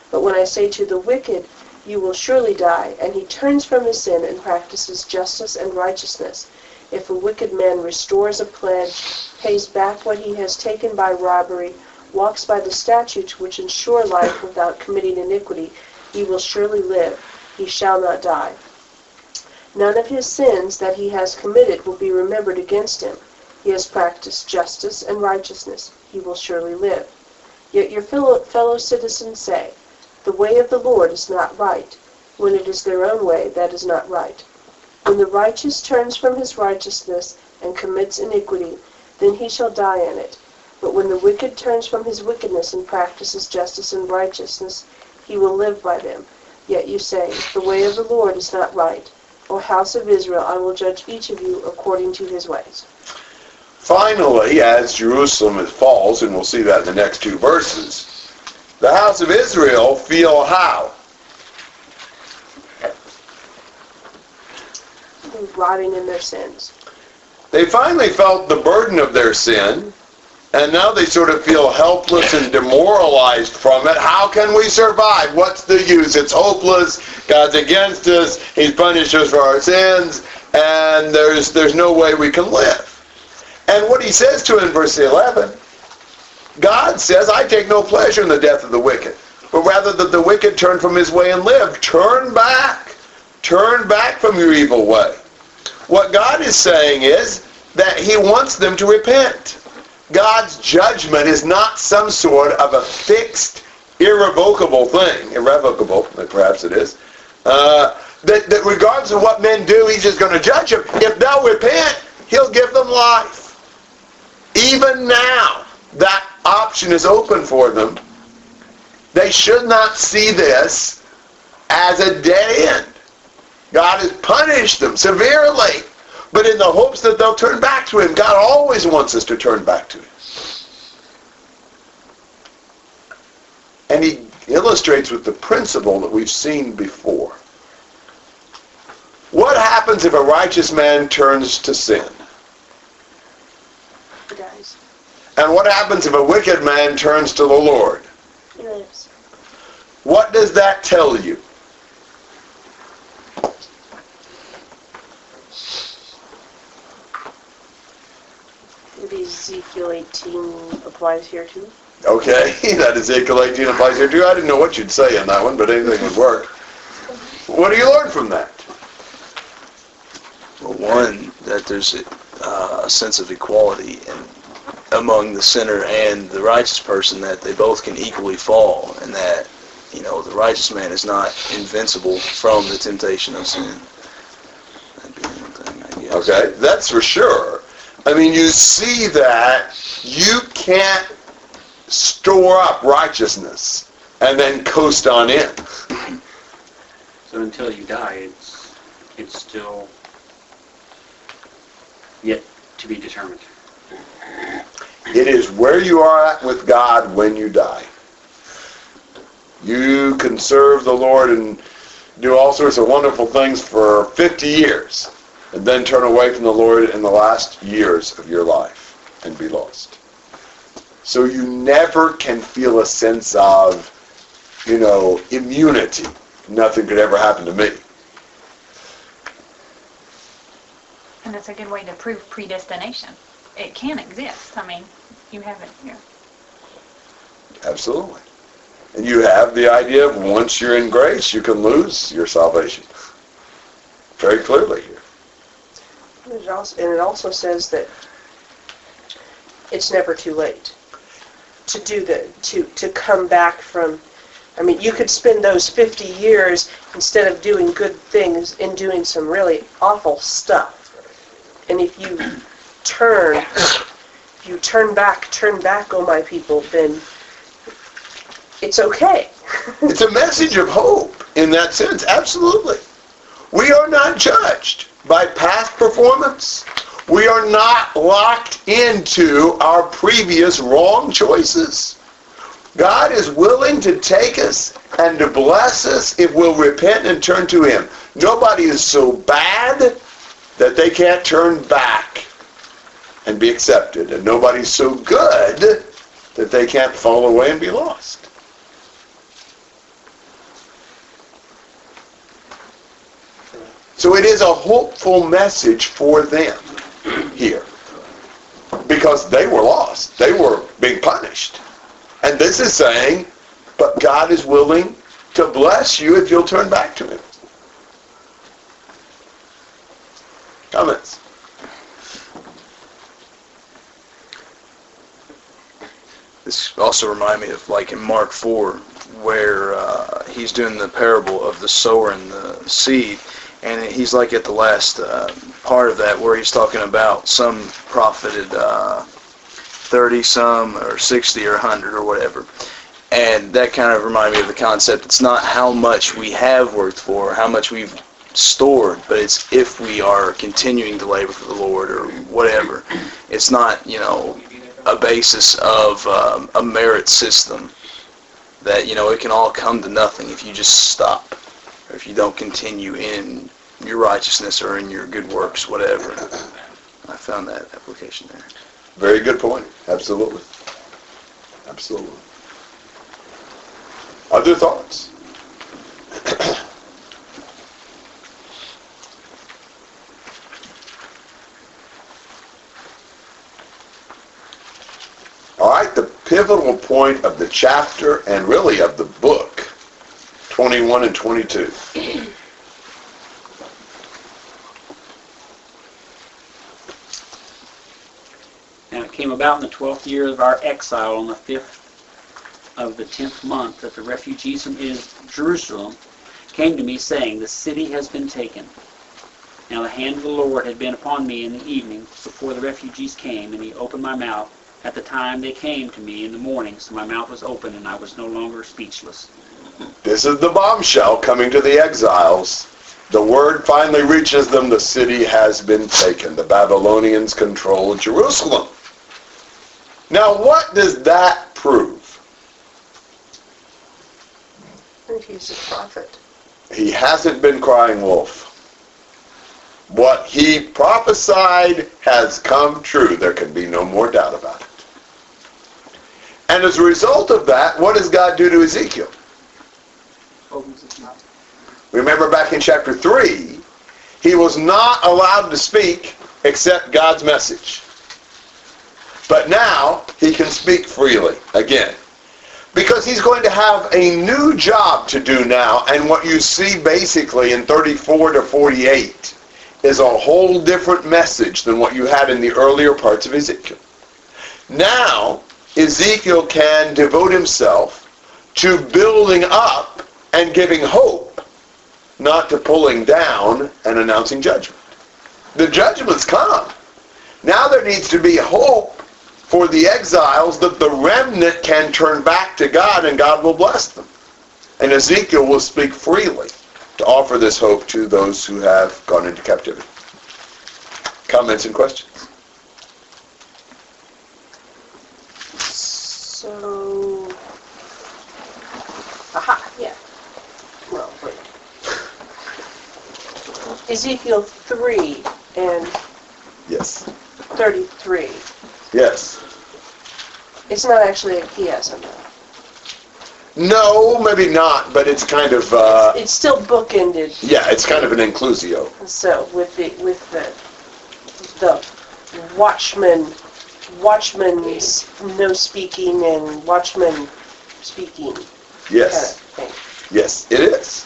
But when I say to the wicked, you will surely die, and he turns from his sin and practices justice and righteousness, if a wicked man restores a pledge, pays back what he has taken by robbery, walks by the statutes which ensure life without committing iniquity, he will surely live, he shall not die. None of his sins that he has committed will be remembered against him. He has practiced justice and righteousness. He will surely live. Yet your fellow, citizens say, The way of the Lord is not right, when it is their own way that is not right. When the righteous turns from his righteousness and commits iniquity, then he shall die in it. But when the wicked turns from his wickedness and practices justice and righteousness, he will live by them. Yet you say, The way of the Lord is not right. O house of Israel, I will judge each of you according to his ways. Finally, as Jerusalem falls, and we'll see that in the next two verses, the house of Israel feel how? Rotting in their sins. They finally felt the burden of their sin, and now they sort of feel helpless and demoralized from it. How can we survive? What's the use? It's hopeless. God's against us. He's punished us for our sins, and there's there's no way we can live. And what he says to him in verse 11, God says, I take no pleasure in the death of the wicked, but rather that the wicked turn from his way and live. Turn back. Turn back from your evil way. What God is saying is that he wants them to repent. God's judgment is not some sort of a fixed, irrevocable thing. Irrevocable, perhaps it is. Uh, that, that regardless of what men do, he's just going to judge them. If they'll repent, he'll give them life. Even now, that option is open for them. They should not see this as a dead end. God has punished them severely, but in the hopes that they'll turn back to him. God always wants us to turn back to him. And he illustrates with the principle that we've seen before. What happens if a righteous man turns to sin? He dies. And what happens if a wicked man turns to the Lord? He lives. What does that tell you? Maybe Ezekiel 18 applies here too. Okay, that Ezekiel 18 applies here too. I didn't know what you'd say on that one, but anything would work. What do you learn from that? Well, one, that there's a, uh, a sense of equality in, among the sinner and the righteous person, that they both can equally fall, and that, you know, the righteous man is not invincible from the temptation of sin. That'd be one thing, I guess. Okay, that's for sure. I mean, you see that you can't store up righteousness and then coast on in. So until you die, it's, it's still yet to be determined. It is where you are at with God when you die. You can serve the Lord and do all sorts of wonderful things for 50 years and then turn away from the Lord in the last years of your life and be lost. So you never can feel a sense of, you know, immunity. Nothing could ever happen to me. And it's a good way to prove predestination. It can exist. I mean, you have it here. Absolutely. And you have the idea of once you're in grace, you can lose your salvation. Very clearly here. Also, and it also says that it's never too late to do the to to come back from. I mean, you could spend those 50 years instead of doing good things in doing some really awful stuff. And if you turn, if you turn back, turn back, oh my people, then it's okay. It's a message of hope in that sense. Absolutely. We are not judged by past performance. We are not locked into our previous wrong choices. God is willing to take us and to bless us if we'll repent and turn to Him. Nobody is so bad that they can't turn back and be accepted. And nobody's so good that they can't fall away and be lost. So it is a hopeful message for them here. Because they were lost. They were being punished. And this is saying, but God is willing to bless you if you'll turn back to him. Comments? This also reminds me of like in Mark 4, where uh, he's doing the parable of the sower and the seed, and he's like at the last uh, part of that where he's talking about some profited uh, 30 some or 60 or 100 or whatever. And that kind of reminded me of the concept. It's not how much we have worked for, how much we've stored, but it's if we are continuing to labor for the Lord or whatever. It's not, you know, a basis of um, a merit system that, you know, it can all come to nothing if you just stop or if you don't continue in your righteousness or in your good works, whatever. I found that application there. Very good point. Absolutely. Absolutely. Other thoughts? All right, the pivotal point of the chapter and really of the book, 21 and 22. And it came about in the twelfth year of our exile, on the fifth of the tenth month, that the refugees from Jerusalem came to me, saying, The city has been taken. Now the hand of the Lord had been upon me in the evening before the refugees came, and he opened my mouth at the time they came to me in the morning, so my mouth was open, and I was no longer speechless. This is the bombshell coming to the exiles the word finally reaches them, the city has been taken. The Babylonians control Jerusalem. Now what does that prove? And he's a prophet. He hasn't been crying wolf. What he prophesied has come true. There can be no more doubt about it. And as a result of that, what does God do to Ezekiel? Remember back in chapter 3, he was not allowed to speak except God's message. But now he can speak freely again. Because he's going to have a new job to do now, and what you see basically in 34 to 48 is a whole different message than what you had in the earlier parts of Ezekiel. Now, Ezekiel can devote himself to building up and giving hope, not to pulling down and announcing judgment. The judgment's come. Now there needs to be hope for the exiles that the remnant can turn back to God and God will bless them. And Ezekiel will speak freely to offer this hope to those who have gone into captivity. Comments and questions? So, aha, yeah. Well, wait. Ezekiel 3 and Yes. 33. Yes. It's not actually a on. No, maybe not, but it's kind of, uh, It's still bookended. yeah, it's kind of an inclusio. So with the with the the watchman watchman's no speaking and watchman speaking kind Yes. of thing. Yes, it is.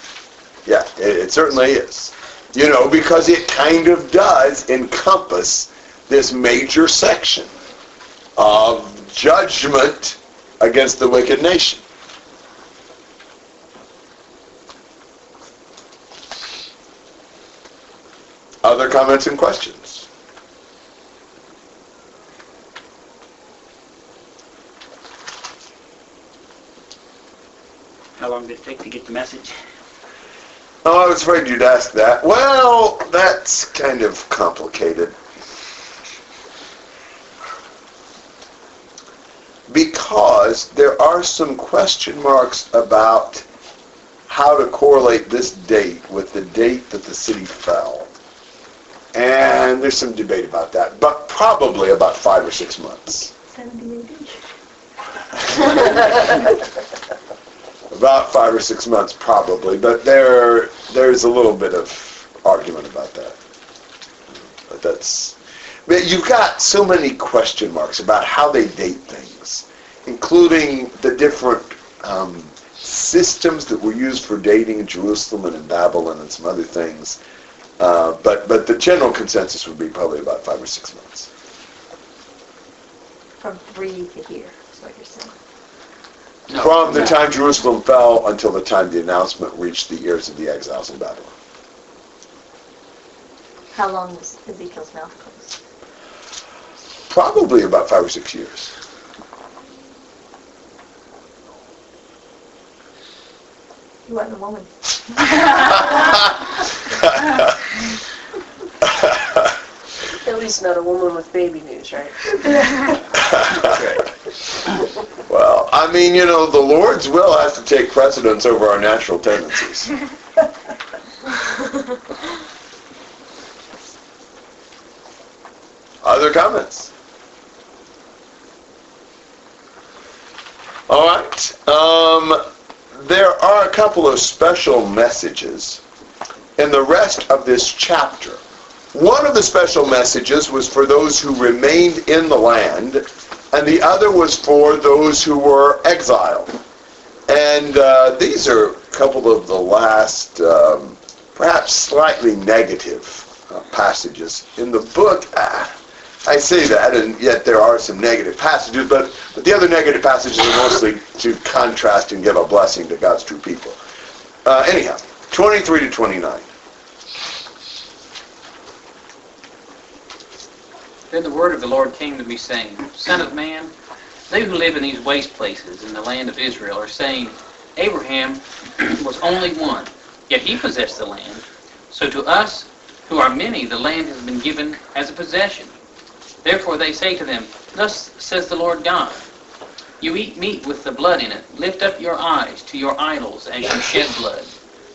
Yeah, it, it certainly is. You know, because it kind of does encompass this major section of judgment against the wicked nation. Other comments and questions? How long did it take to get the message? Oh, I was afraid you'd ask that. Well, that's kind of complicated. Because there are some question marks about how to correlate this date with the date that the city fell. And there's some debate about that, but probably about five or six months. 70 AD. About five or six months, probably, but there there's a little bit of argument about that. But that's you've got so many question marks about how they date things, including the different um, systems that were used for dating in Jerusalem and in Babylon and some other things. Uh, but but the general consensus would be probably about five or six months. From three to here, is what you're saying. No, From the time Jerusalem fell until the time the announcement reached the ears of the exiles in Babylon. How long was Ezekiel's mouth closed? Probably about five or six years. He wasn't a woman. At least not a woman with baby news, right? well, I mean, you know, the Lord's will has to take precedence over our natural tendencies. Other comments? All right. Um, there are a couple of special messages in the rest of this chapter. One of the special messages was for those who remained in the land, and the other was for those who were exiled. And uh, these are a couple of the last, um, perhaps slightly negative uh, passages in the book. Ah, I say that, and yet there are some negative passages, but, but the other negative passages are mostly to contrast and give a blessing to God's true people. Uh, anyhow, 23 to 29. Then the word of the Lord came to me, saying, Son of man, they who live in these waste places in the land of Israel are saying, Abraham was only one, yet he possessed the land. So to us, who are many, the land has been given as a possession. Therefore they say to them, Thus says the Lord God, You eat meat with the blood in it. Lift up your eyes to your idols as you shed blood.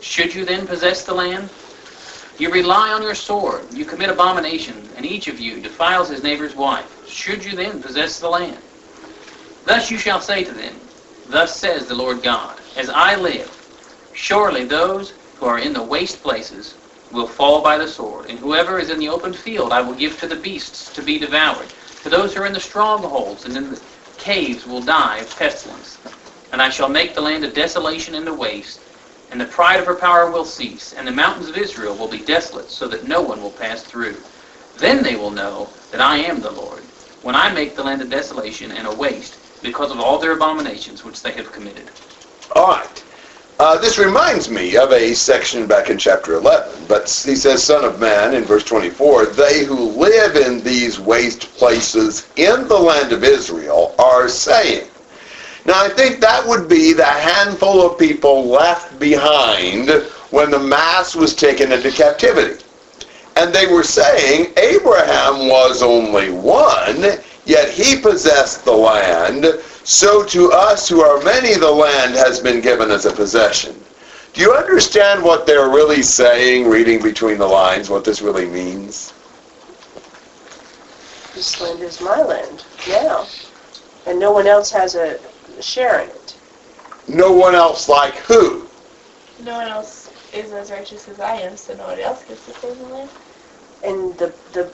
Should you then possess the land? You rely on your sword. You commit abomination, and each of you defiles his neighbor's wife. Should you then possess the land? Thus you shall say to them, Thus says the Lord God, As I live, surely those who are in the waste places will fall by the sword, and whoever is in the open field I will give to the beasts to be devoured. To those who are in the strongholds and in the caves will die of pestilence. And I shall make the land a desolation and a waste, and the pride of her power will cease, and the mountains of Israel will be desolate, so that no one will pass through. Then they will know that I am the Lord, when I make the land a desolation and a waste, because of all their abominations which they have committed. All right. Uh, this reminds me of a section back in chapter 11. But he says, Son of man, in verse 24, they who live in these waste places in the land of Israel are saying. Now, I think that would be the handful of people left behind when the mass was taken into captivity. And they were saying Abraham was only one, yet he possessed the land. So to us who are many, the land has been given as a possession. Do you understand what they're really saying, reading between the lines, what this really means? This land is my land now. And no one else has a share in it. No one else like who? No one else is as righteous as I am, so no one else gets to claim the land. And the, the,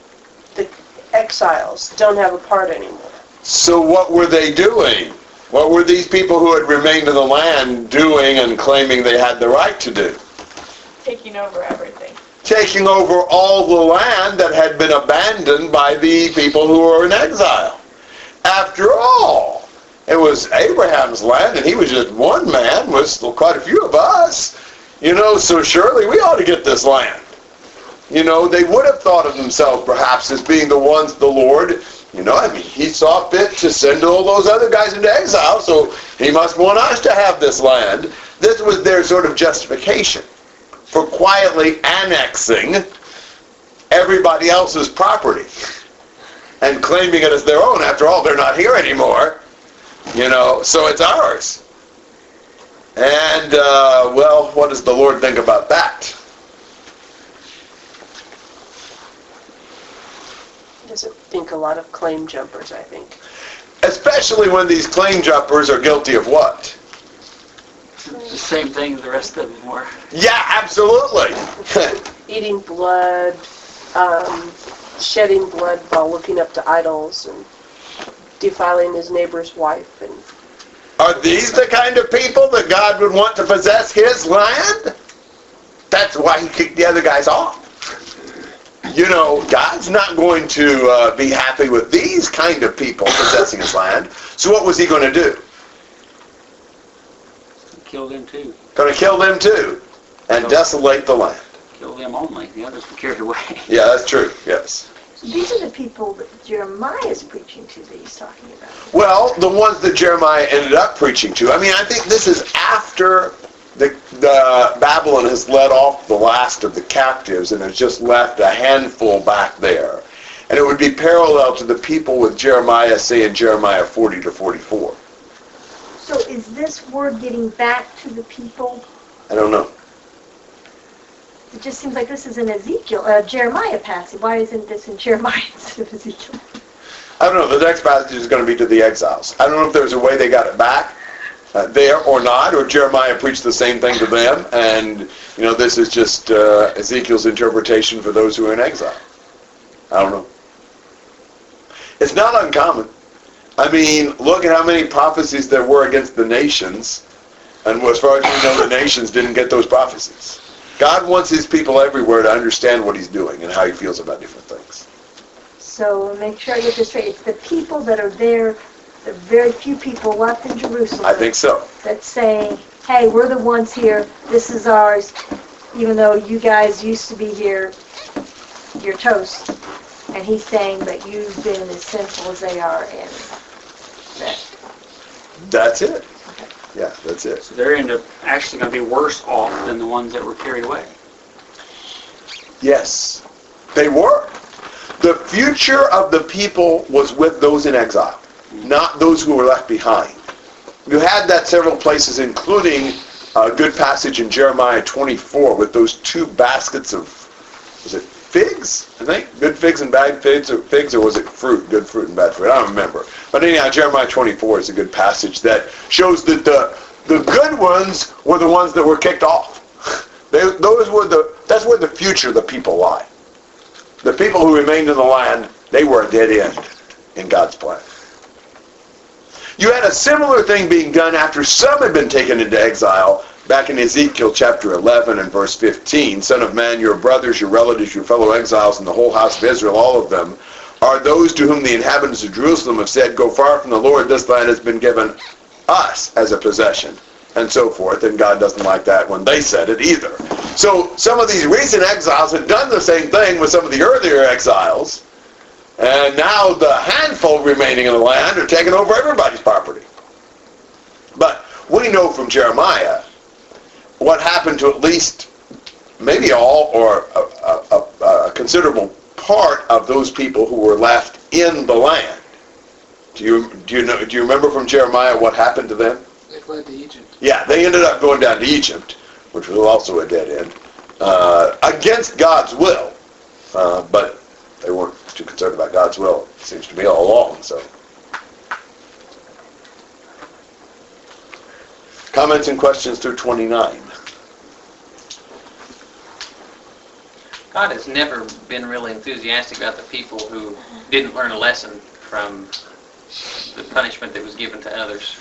the exiles don't have a part anymore. So what were they doing? What were these people who had remained in the land doing and claiming they had the right to do? Taking over everything. Taking over all the land that had been abandoned by the people who were in exile. After all, it was Abraham's land and he was just one man with quite a few of us. You know, so surely we ought to get this land. You know, they would have thought of themselves perhaps as being the ones the Lord you know, I mean, he saw fit to send all those other guys into exile, so he must want us to have this land. This was their sort of justification for quietly annexing everybody else's property and claiming it as their own. After all, they're not here anymore, you know, so it's ours. And, uh, well, what does the Lord think about that? doesn't think a lot of claim jumpers, I think. Especially when these claim jumpers are guilty of what? It's The same thing as the rest of them were. Yeah, absolutely. Eating blood, um, shedding blood while looking up to idols, and defiling his neighbor's wife. And Are these the kind of people that God would want to possess his land? That's why he kicked the other guys off. You know, God's not going to uh, be happy with these kind of people possessing his land. So what was he going to do? Kill them too. Going to kill them too and desolate the land. Kill them only. The others were carried away. Yeah, that's true. Yes. These are the people that Jeremiah is preaching to that he's talking about. Well, the ones that Jeremiah ended up preaching to. I mean, I think this is after the, the Babylon has let off the last of the captives and has just left a handful back there. And it would be parallel to the people with Jeremiah, say in Jeremiah 40 to 44. So is this word getting back to the people? I don't know. It just seems like this is an Ezekiel, uh, Jeremiah passage. Why isn't this in Jeremiah instead of Ezekiel? I don't know. The next passage is going to be to the exiles. I don't know if there's a way they got it back uh, there or not, or Jeremiah preached the same thing to them, and you know this is just uh, Ezekiel's interpretation for those who are in exile. I don't know. It's not uncommon. I mean, look at how many prophecies there were against the nations, and as far as we know, the nations didn't get those prophecies. God wants his people everywhere to understand what he's doing and how he feels about different things. So make sure I get this straight. It's the people that are there, the very few people left in Jerusalem. I think so. That's saying, hey, we're the ones here. This is ours. Even though you guys used to be here, you're toast. And he's saying that you've been as sinful as they are, and that That's it. Yeah, that's it. So they're end up actually going to be worse off than the ones that were carried away. Yes, they were. The future of the people was with those in exile, not those who were left behind. You had that several places, including a good passage in Jeremiah 24 with those two baskets of, was it figs? I think good figs and bad figs, or figs, or was it fruit? Good fruit and bad fruit. I don't remember. But anyhow, Jeremiah 24 is a good passage that shows that the the good ones were the ones that were kicked off. They, those were the that's where the future of the people lie. The people who remained in the land, they were a dead end in God's plan. You had a similar thing being done after some had been taken into exile back in Ezekiel chapter 11 and verse 15. Son of man, your brothers, your relatives, your fellow exiles, and the whole house of Israel, all of them, are those to whom the inhabitants of Jerusalem have said, Go far from the Lord, this land has been given us as a possession, and so forth. And God doesn't like that when they said it either. So some of these recent exiles had done the same thing with some of the earlier exiles, and now the handful remaining in the land are taking over everybody's property. But we know from Jeremiah what happened to at least maybe all or a, a, a, considerable part of those people who were left in the land. Do you do you know do you remember from Jeremiah what happened to them? They fled to Egypt. Yeah, they ended up going down to Egypt, which was also a dead end, uh, against God's will. Uh, but they weren't too concerned about God's will, it seems to me, all along. So, comments and questions through 29. God has never been really enthusiastic about the people who didn't learn a lesson from the punishment that was given to others.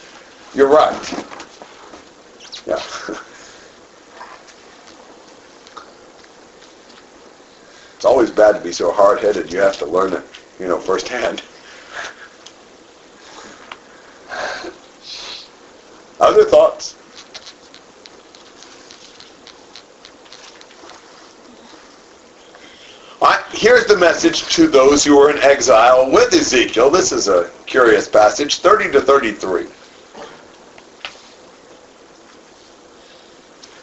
You're right. Yeah. it's always bad to be so hard-headed. You have to learn it, you know, firsthand. Other thoughts? All right, here's the message to those who are in exile with Ezekiel. This is a curious passage, 30 to 33.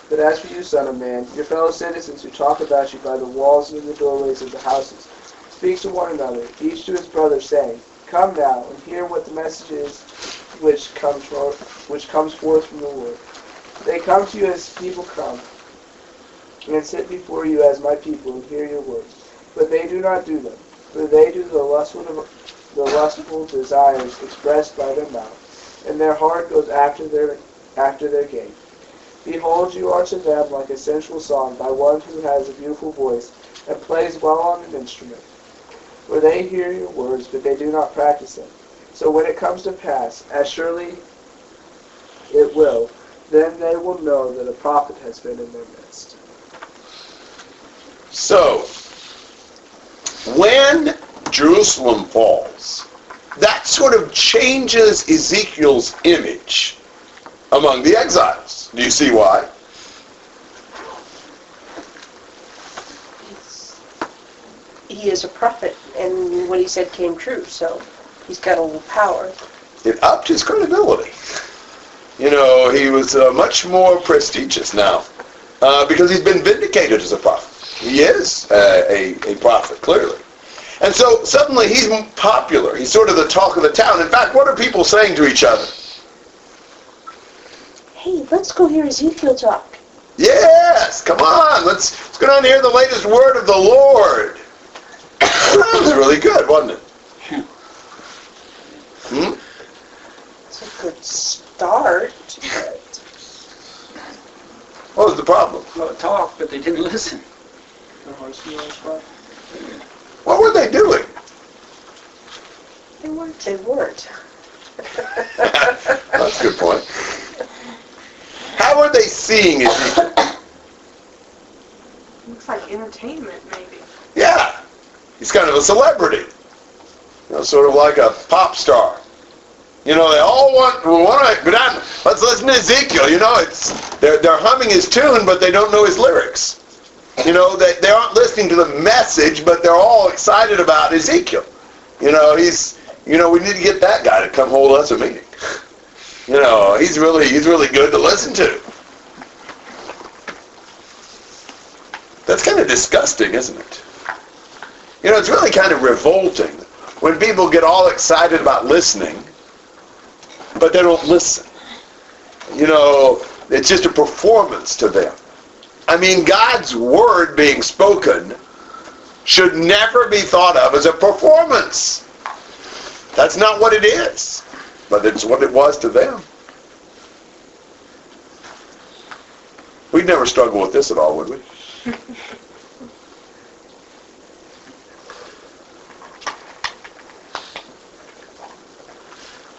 But as for you, son of man, your fellow citizens who talk about you by the walls and in the doorways of the houses, speak to one another, each to his brother, saying, Come now and hear what the message is which comes from, which comes forth from the Lord. They come to you as people come, and sit before you as my people and hear your words. But they do not do them, for they do the lustful, the lustful desires expressed by their mouth, and their heart goes after their after their gain. Behold, you are to them like a sensual song by one who has a beautiful voice and plays well on an instrument. For they hear your words, but they do not practice them. So when it comes to pass, as surely it will, then they will know that a prophet has been in their midst. So, when Jerusalem falls, that sort of changes Ezekiel's image among the exiles. Do you see why? He is a prophet, and what he said came true, so he's got a little power. It upped his credibility. You know, he was uh, much more prestigious now uh, because he's been vindicated as a prophet. He is uh, a, a prophet, clearly. And so suddenly he's popular. He's sort of the talk of the town. In fact, what are people saying to each other? Hey, let's go hear Ezekiel talk. Yes, come on. Let's, let's go down and hear the latest word of the Lord. that was really good, wasn't it? Hmm? It's a good start, but What was the problem? Well, talk, but they didn't listen. Their hearts feel like. What were they doing? they weren't. They weren't. That's a good point. How are they seeing it? Looks like entertainment, maybe. Yeah, he's kind of a celebrity. You know, sort of like a pop star. You know, they all want want to go down. Let's listen to Ezekiel. You know, it's they're they're humming his tune, but they don't know his lyrics. You know, they they aren't listening to the message, but they're all excited about Ezekiel. You know, he's you know we need to get that guy to come hold us a meeting. You know, he's really he's really good to listen to. That's kind of disgusting, isn't it? You know, it's really kind of revolting when people get all excited about listening, but they don't listen. You know, it's just a performance to them. I mean, God's word being spoken should never be thought of as a performance. That's not what it is, but it's what it was to them. We'd never struggle with this at all, would we?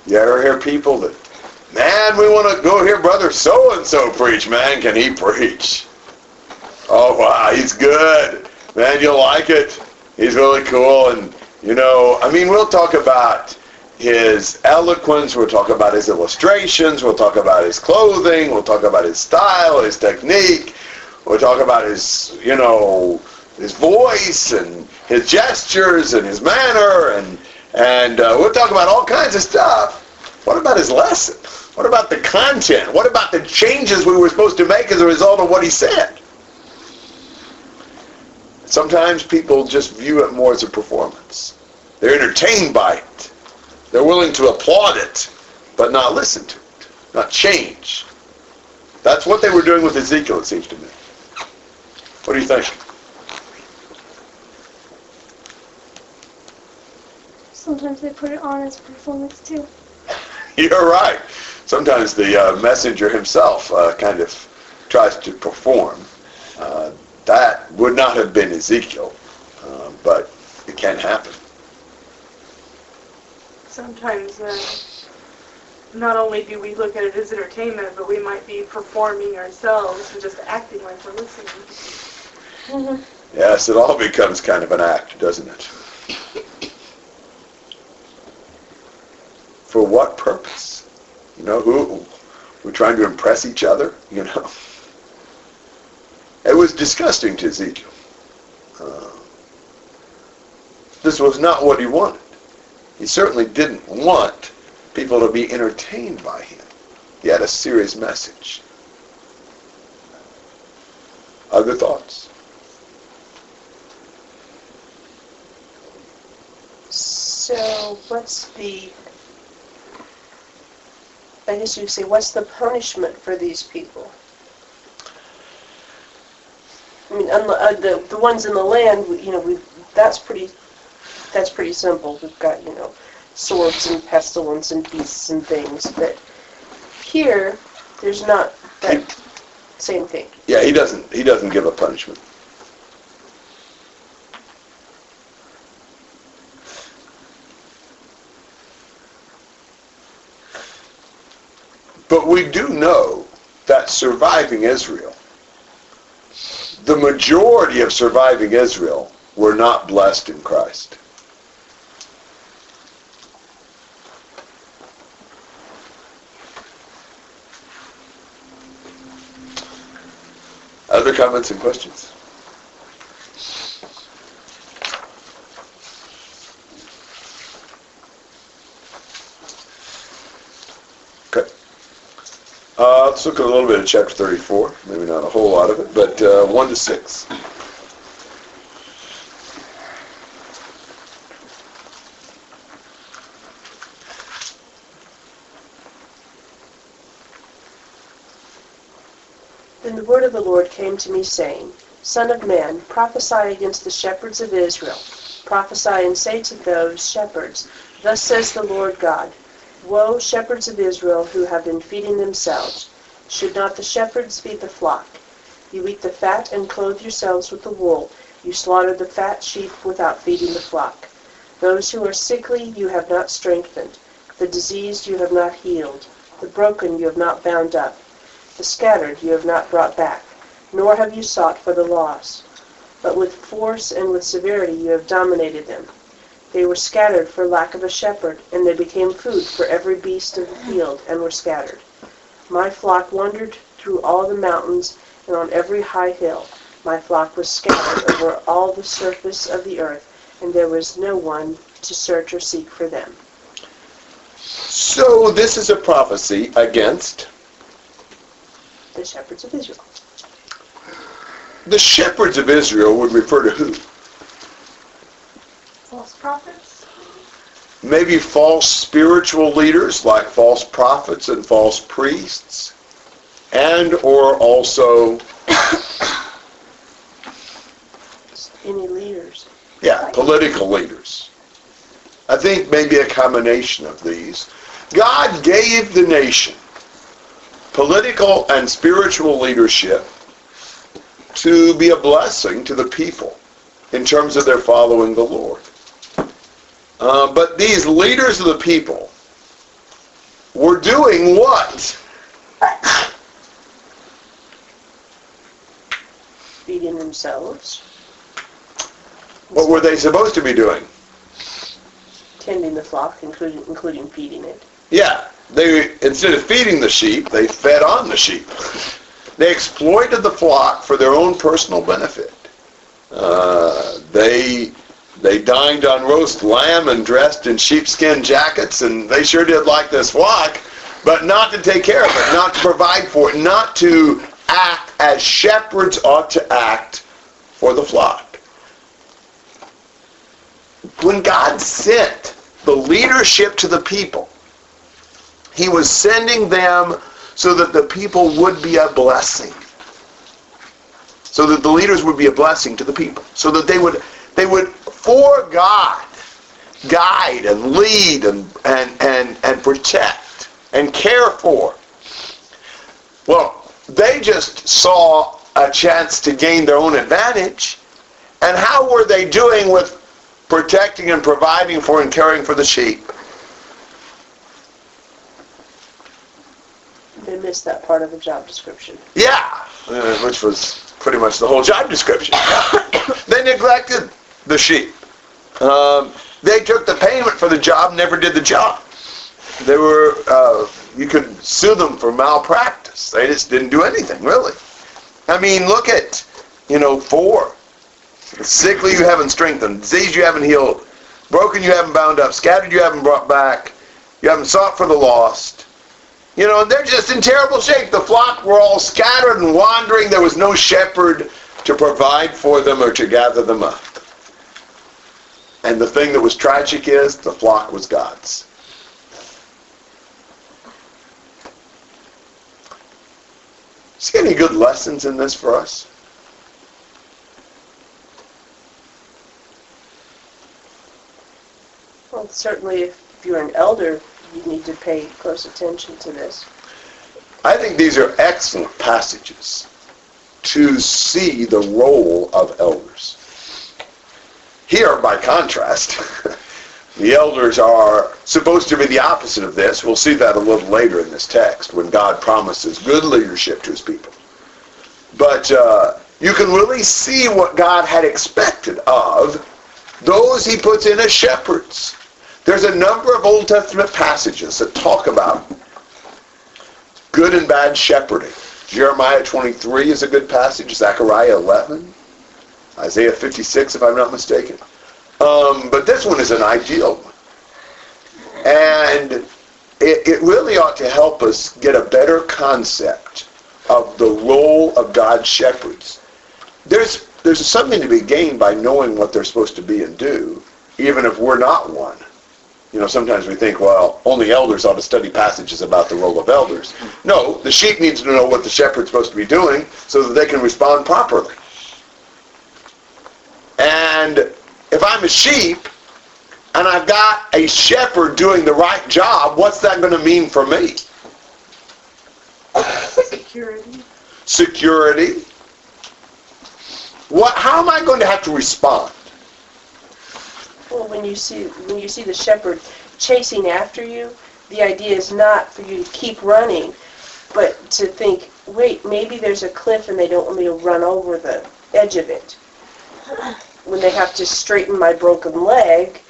You ever hear people that, man, we want to go hear brother so and so preach, man, can he preach? Oh wow, he's good. Man, you'll like it. He's really cool and you know, I mean, we'll talk about his eloquence, we'll talk about his illustrations, we'll talk about his clothing, we'll talk about his style, his technique, we'll talk about his, you know, his voice and his gestures and his manner and and uh, we'll talk about all kinds of stuff. What about his lesson? What about the content? What about the changes we were supposed to make as a result of what he said? Sometimes people just view it more as a performance. They're entertained by it. They're willing to applaud it, but not listen to it, not change. That's what they were doing with Ezekiel, it seems to me. What do you think? Sometimes they put it on as a performance too. You're right. Sometimes the uh, messenger himself uh, kind of tries to perform. That would not have been Ezekiel, uh, but it can happen. Sometimes uh, not only do we look at it as entertainment, but we might be performing ourselves and just acting like we're listening. Yes, it all becomes kind of an act, doesn't it? For what purpose? You know, who we're trying to impress each other, you know. It was disgusting to Ezekiel. Uh, this was not what he wanted. He certainly didn't want people to be entertained by him. He had a serious message. Other thoughts? So what's the, I guess you say, what's the punishment for these people? I mean, uh, the, the ones in the land, you know, we, that's pretty, that's pretty simple. We've got, you know, swords and pestilence and beasts and things, but here, there's not that same thing. Yeah, he doesn't. He doesn't give a punishment. But we do know that surviving Israel, the majority of surviving Israel were not blessed in Christ. Other comments and questions? Uh, let's look at a little bit of chapter 34. Maybe not a whole lot of it, but uh, 1 to 6. Then the word of the Lord came to me, saying, Son of man, prophesy against the shepherds of Israel. Prophesy and say to those shepherds, Thus says the Lord God, Woe, shepherds of Israel, who have been feeding themselves. Should not the shepherds feed the flock? You eat the fat and clothe yourselves with the wool. You slaughter the fat sheep without feeding the flock. Those who are sickly you have not strengthened. The diseased you have not healed. The broken you have not bound up. The scattered you have not brought back, nor have you sought for the lost. But with force and with severity you have dominated them. They were scattered for lack of a shepherd, and they became food for every beast of the field, and were scattered. My flock wandered through all the mountains and on every high hill. My flock was scattered over all the surface of the earth, and there was no one to search or seek for them. So this is a prophecy against The shepherds of Israel. the shepherds of Israel would refer to who? False prophets? Maybe false spiritual leaders like false prophets and false priests, and or also, Any leaders. yeah, political leaders. I think maybe a combination of these. God gave the nation political and spiritual leadership to be a blessing to the people in terms of their following the Lord. Uh, but these leaders of the people were doing what? Feeding themselves, What were they supposed to be doing? tending the flock, including, including feeding it. Yeah, they instead of feeding the sheep, they fed on the sheep. They exploited the flock for their own personal benefit. Uh, they they dined on roast lamb and dressed in sheepskin jackets, and they sure did like this flock, but not to take care of it, not to provide for it, not to act as shepherds ought to act for the flock. When God sent the leadership to the people, he was sending them so that the people would be a blessing. So that the leaders would be a blessing to the people. So that they would they would for God guide and lead and and and, and protect and care for. Well, they just saw a chance to gain their own advantage. And how were they doing with protecting and providing for and caring for the sheep? They missed that part of the job description. Yeah, uh, which was pretty much the whole job description. they neglected the sheep. Um, they took the payment for the job, never did the job. They were, uh, you could sue them for malpractice. They just didn't do anything, really. I mean, look at, you know, four. Sickly you haven't strengthened. Disease you haven't healed. Broken you haven't bound up. Scattered you haven't brought back. You haven't sought for the lost. You know, they're just in terrible shape. The flock were all scattered and wandering. There was no shepherd to provide for them or to gather them up. And the thing that was tragic is the flock was God's. See any good lessons in this for us? Well, certainly if you're an elder, you need to pay close attention to this. I think these are excellent passages to see the role of elders. Here, by contrast, the elders are supposed to be the opposite of this. We'll see that a little later in this text when God promises good leadership to his people. But uh, you can really see what God had expected of those he puts in as shepherds. There's a number of Old Testament passages that talk about good and bad shepherding. Jeremiah 23 is a good passage. Zechariah 11. Isaiah 56, if I'm not mistaken. Um, but this one is an ideal one. And it, it really ought to help us get a better concept of the role of God's shepherds. There's, there's something to be gained by knowing what they're supposed to be and do, even if we're not one. You know, sometimes we think, well, only elders ought to study passages about the role of elders. No, the sheep needs to know what the shepherd's supposed to be doing so that they can respond properly. And if I'm a sheep and I've got a shepherd doing the right job, what's that going to mean for me? Security. Security. What? How am I going to have to respond? Well, when you see when you see the shepherd chasing after you, the idea is not for you to keep running, but to think, wait, maybe there's a cliff and they don't want me to run over the edge of it. When they have to straighten my broken leg,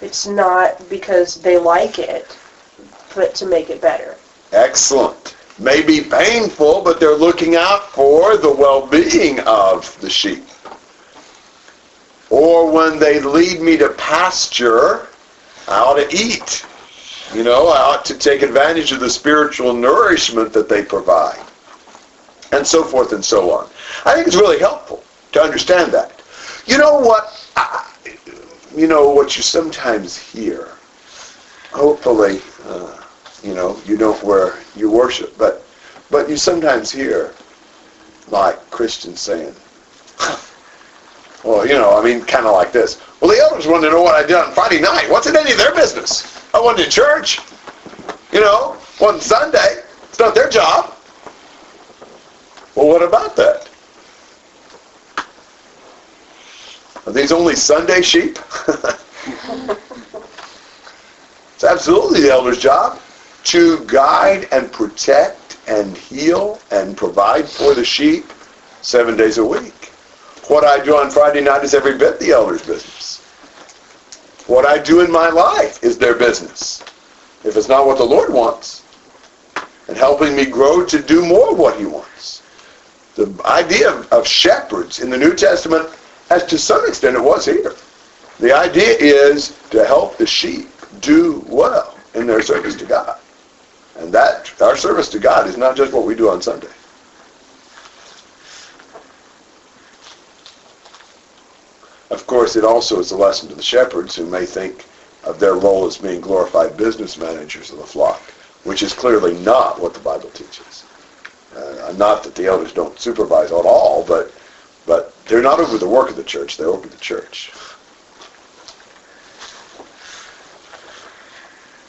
it's not because they like it, but to make it better. Excellent. May be painful, but they're looking out for the well-being of the sheep. Or when they lead me to pasture, I ought to eat. You know, I ought to take advantage of the spiritual nourishment that they provide. and so forth and so on. I think it's really helpful to understand that. You know what? I, you know what you sometimes hear. Hopefully, uh, you know you don't where you worship, but but you sometimes hear like Christians saying, well, you know, I mean, kind of like this. Well, the elders wanted to know what I did on Friday night. What's it any of their business? I went to church. You know, on Sunday. It's not their job. Well, what about that? Are these only Sunday sheep? it's absolutely the elder's job to guide and protect and heal and provide for the sheep seven days a week. What I do on Friday night is every bit the elder's business. What I do in my life is their business. If it's not what the Lord wants, and helping me grow to do more of what he wants. The idea of, of shepherds in the New Testament, as to some extent it was here. The idea is to help the sheep do well in their service to God. And that, our service to God is not just what we do on Sunday. Of course, it also is a lesson to the shepherds who may think of their role as being glorified business managers of the flock, which is clearly not what the Bible teaches. Uh, not that the elders don't supervise at all, but but they're not over the work of the church; they're over the church.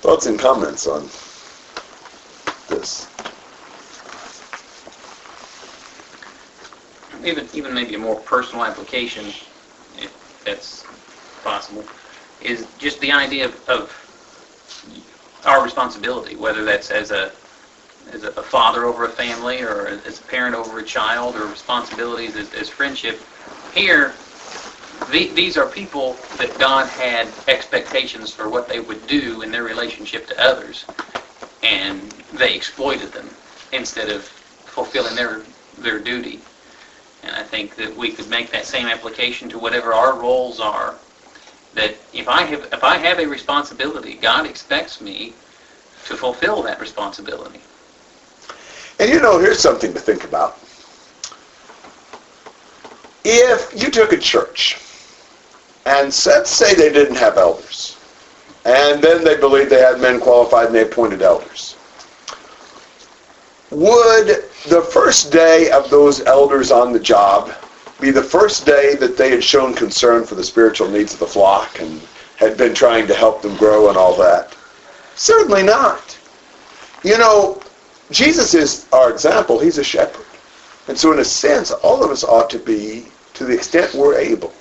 Thoughts and comments on this? Even even maybe a more personal application, if that's possible, is just the idea of, of our responsibility, whether that's as a as a father over a family or as a parent over a child or responsibilities as, as friendship. Here, the, these are people that God had expectations for what they would do in their relationship to others, and they exploited them instead of fulfilling their their duty. And I think that we could make that same application to whatever our roles are. That if I have if I have a responsibility, God expects me to fulfill that responsibility. And you know, here's something to think about. If you took a church and let's say they didn't have elders, and then they believed they had men qualified and they appointed elders, would the first day of those elders on the job be the first day that they had shown concern for the spiritual needs of the flock and had been trying to help them grow and all that? Certainly not. You know, Jesus is our example. He's a shepherd. And so in a sense, all of us ought to be, to the extent we're able,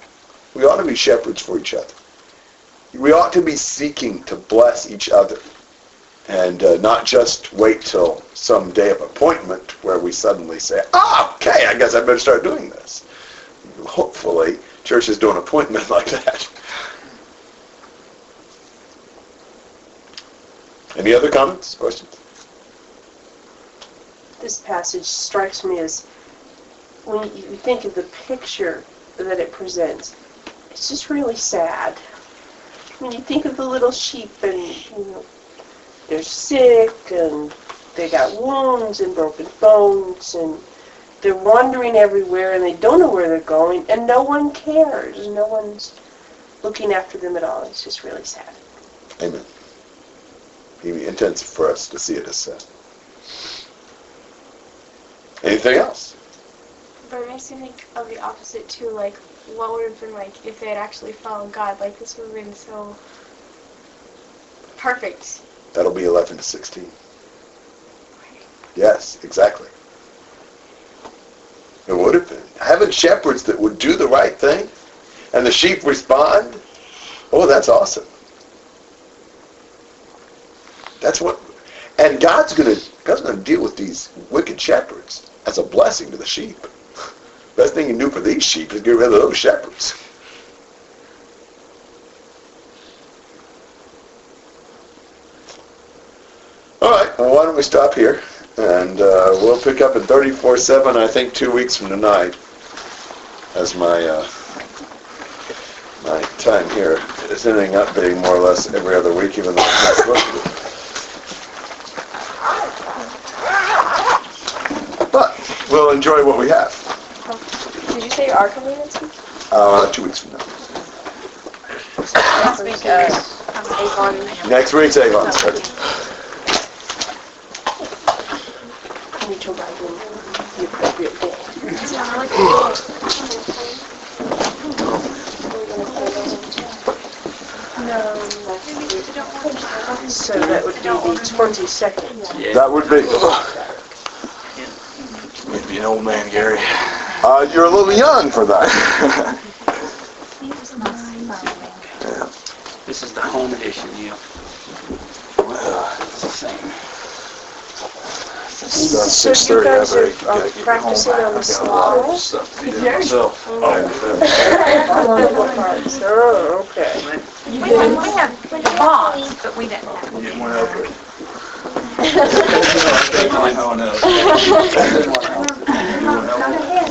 we ought to be shepherds for each other. We ought to be seeking to bless each other and uh, not just wait till some day of appointment where we suddenly say, ah, okay, I guess I better start doing this. Hopefully, churches don't appointment like that. Any other comments, questions? This passage strikes me as, when you think of the picture that it presents, it's just really sad. When you think of the little sheep and, you know, they're sick and they got wounds and broken bones and they're wandering everywhere and they don't know where they're going and no one cares. No one's looking after them at all. It's just really sad. Amen. He intends for us to see it as sad. Anything else? But it makes me think of the opposite too, like what would have been like if they had actually followed God. Like this would have been so perfect. That'll be 11 to 16. Yes, exactly. It would have been. Having shepherds that would do the right thing and the sheep respond, oh, that's awesome. That's what, and God's to God's to deal with these wicked shepherds as a blessing to the sheep. Best thing you can do for these sheep is get rid of those shepherds. All right, well, why don't we stop here? And uh, we'll pick up in 34-7, I think, two weeks from tonight as my uh, my time here is ending up being more or less every other week, even though it's not supposed to. But we'll enjoy what we have. Did you say you are coming next week? Uh, two weeks from now. Next week, uh, Avon. Next week's Avon study. I need to write in the appropriate day. So that would be the 22nd. That would be. You'd be an old man, Gary. Uh, you're a little young for that. This is the home edition, yeah. It's the same. It's So you six thirty. I guys better are, gotta get home. practicing on the I've got a lot of stuff to be myself. Oh, okay. We had, we had the but we didn't have. You went over it. Definitely I know.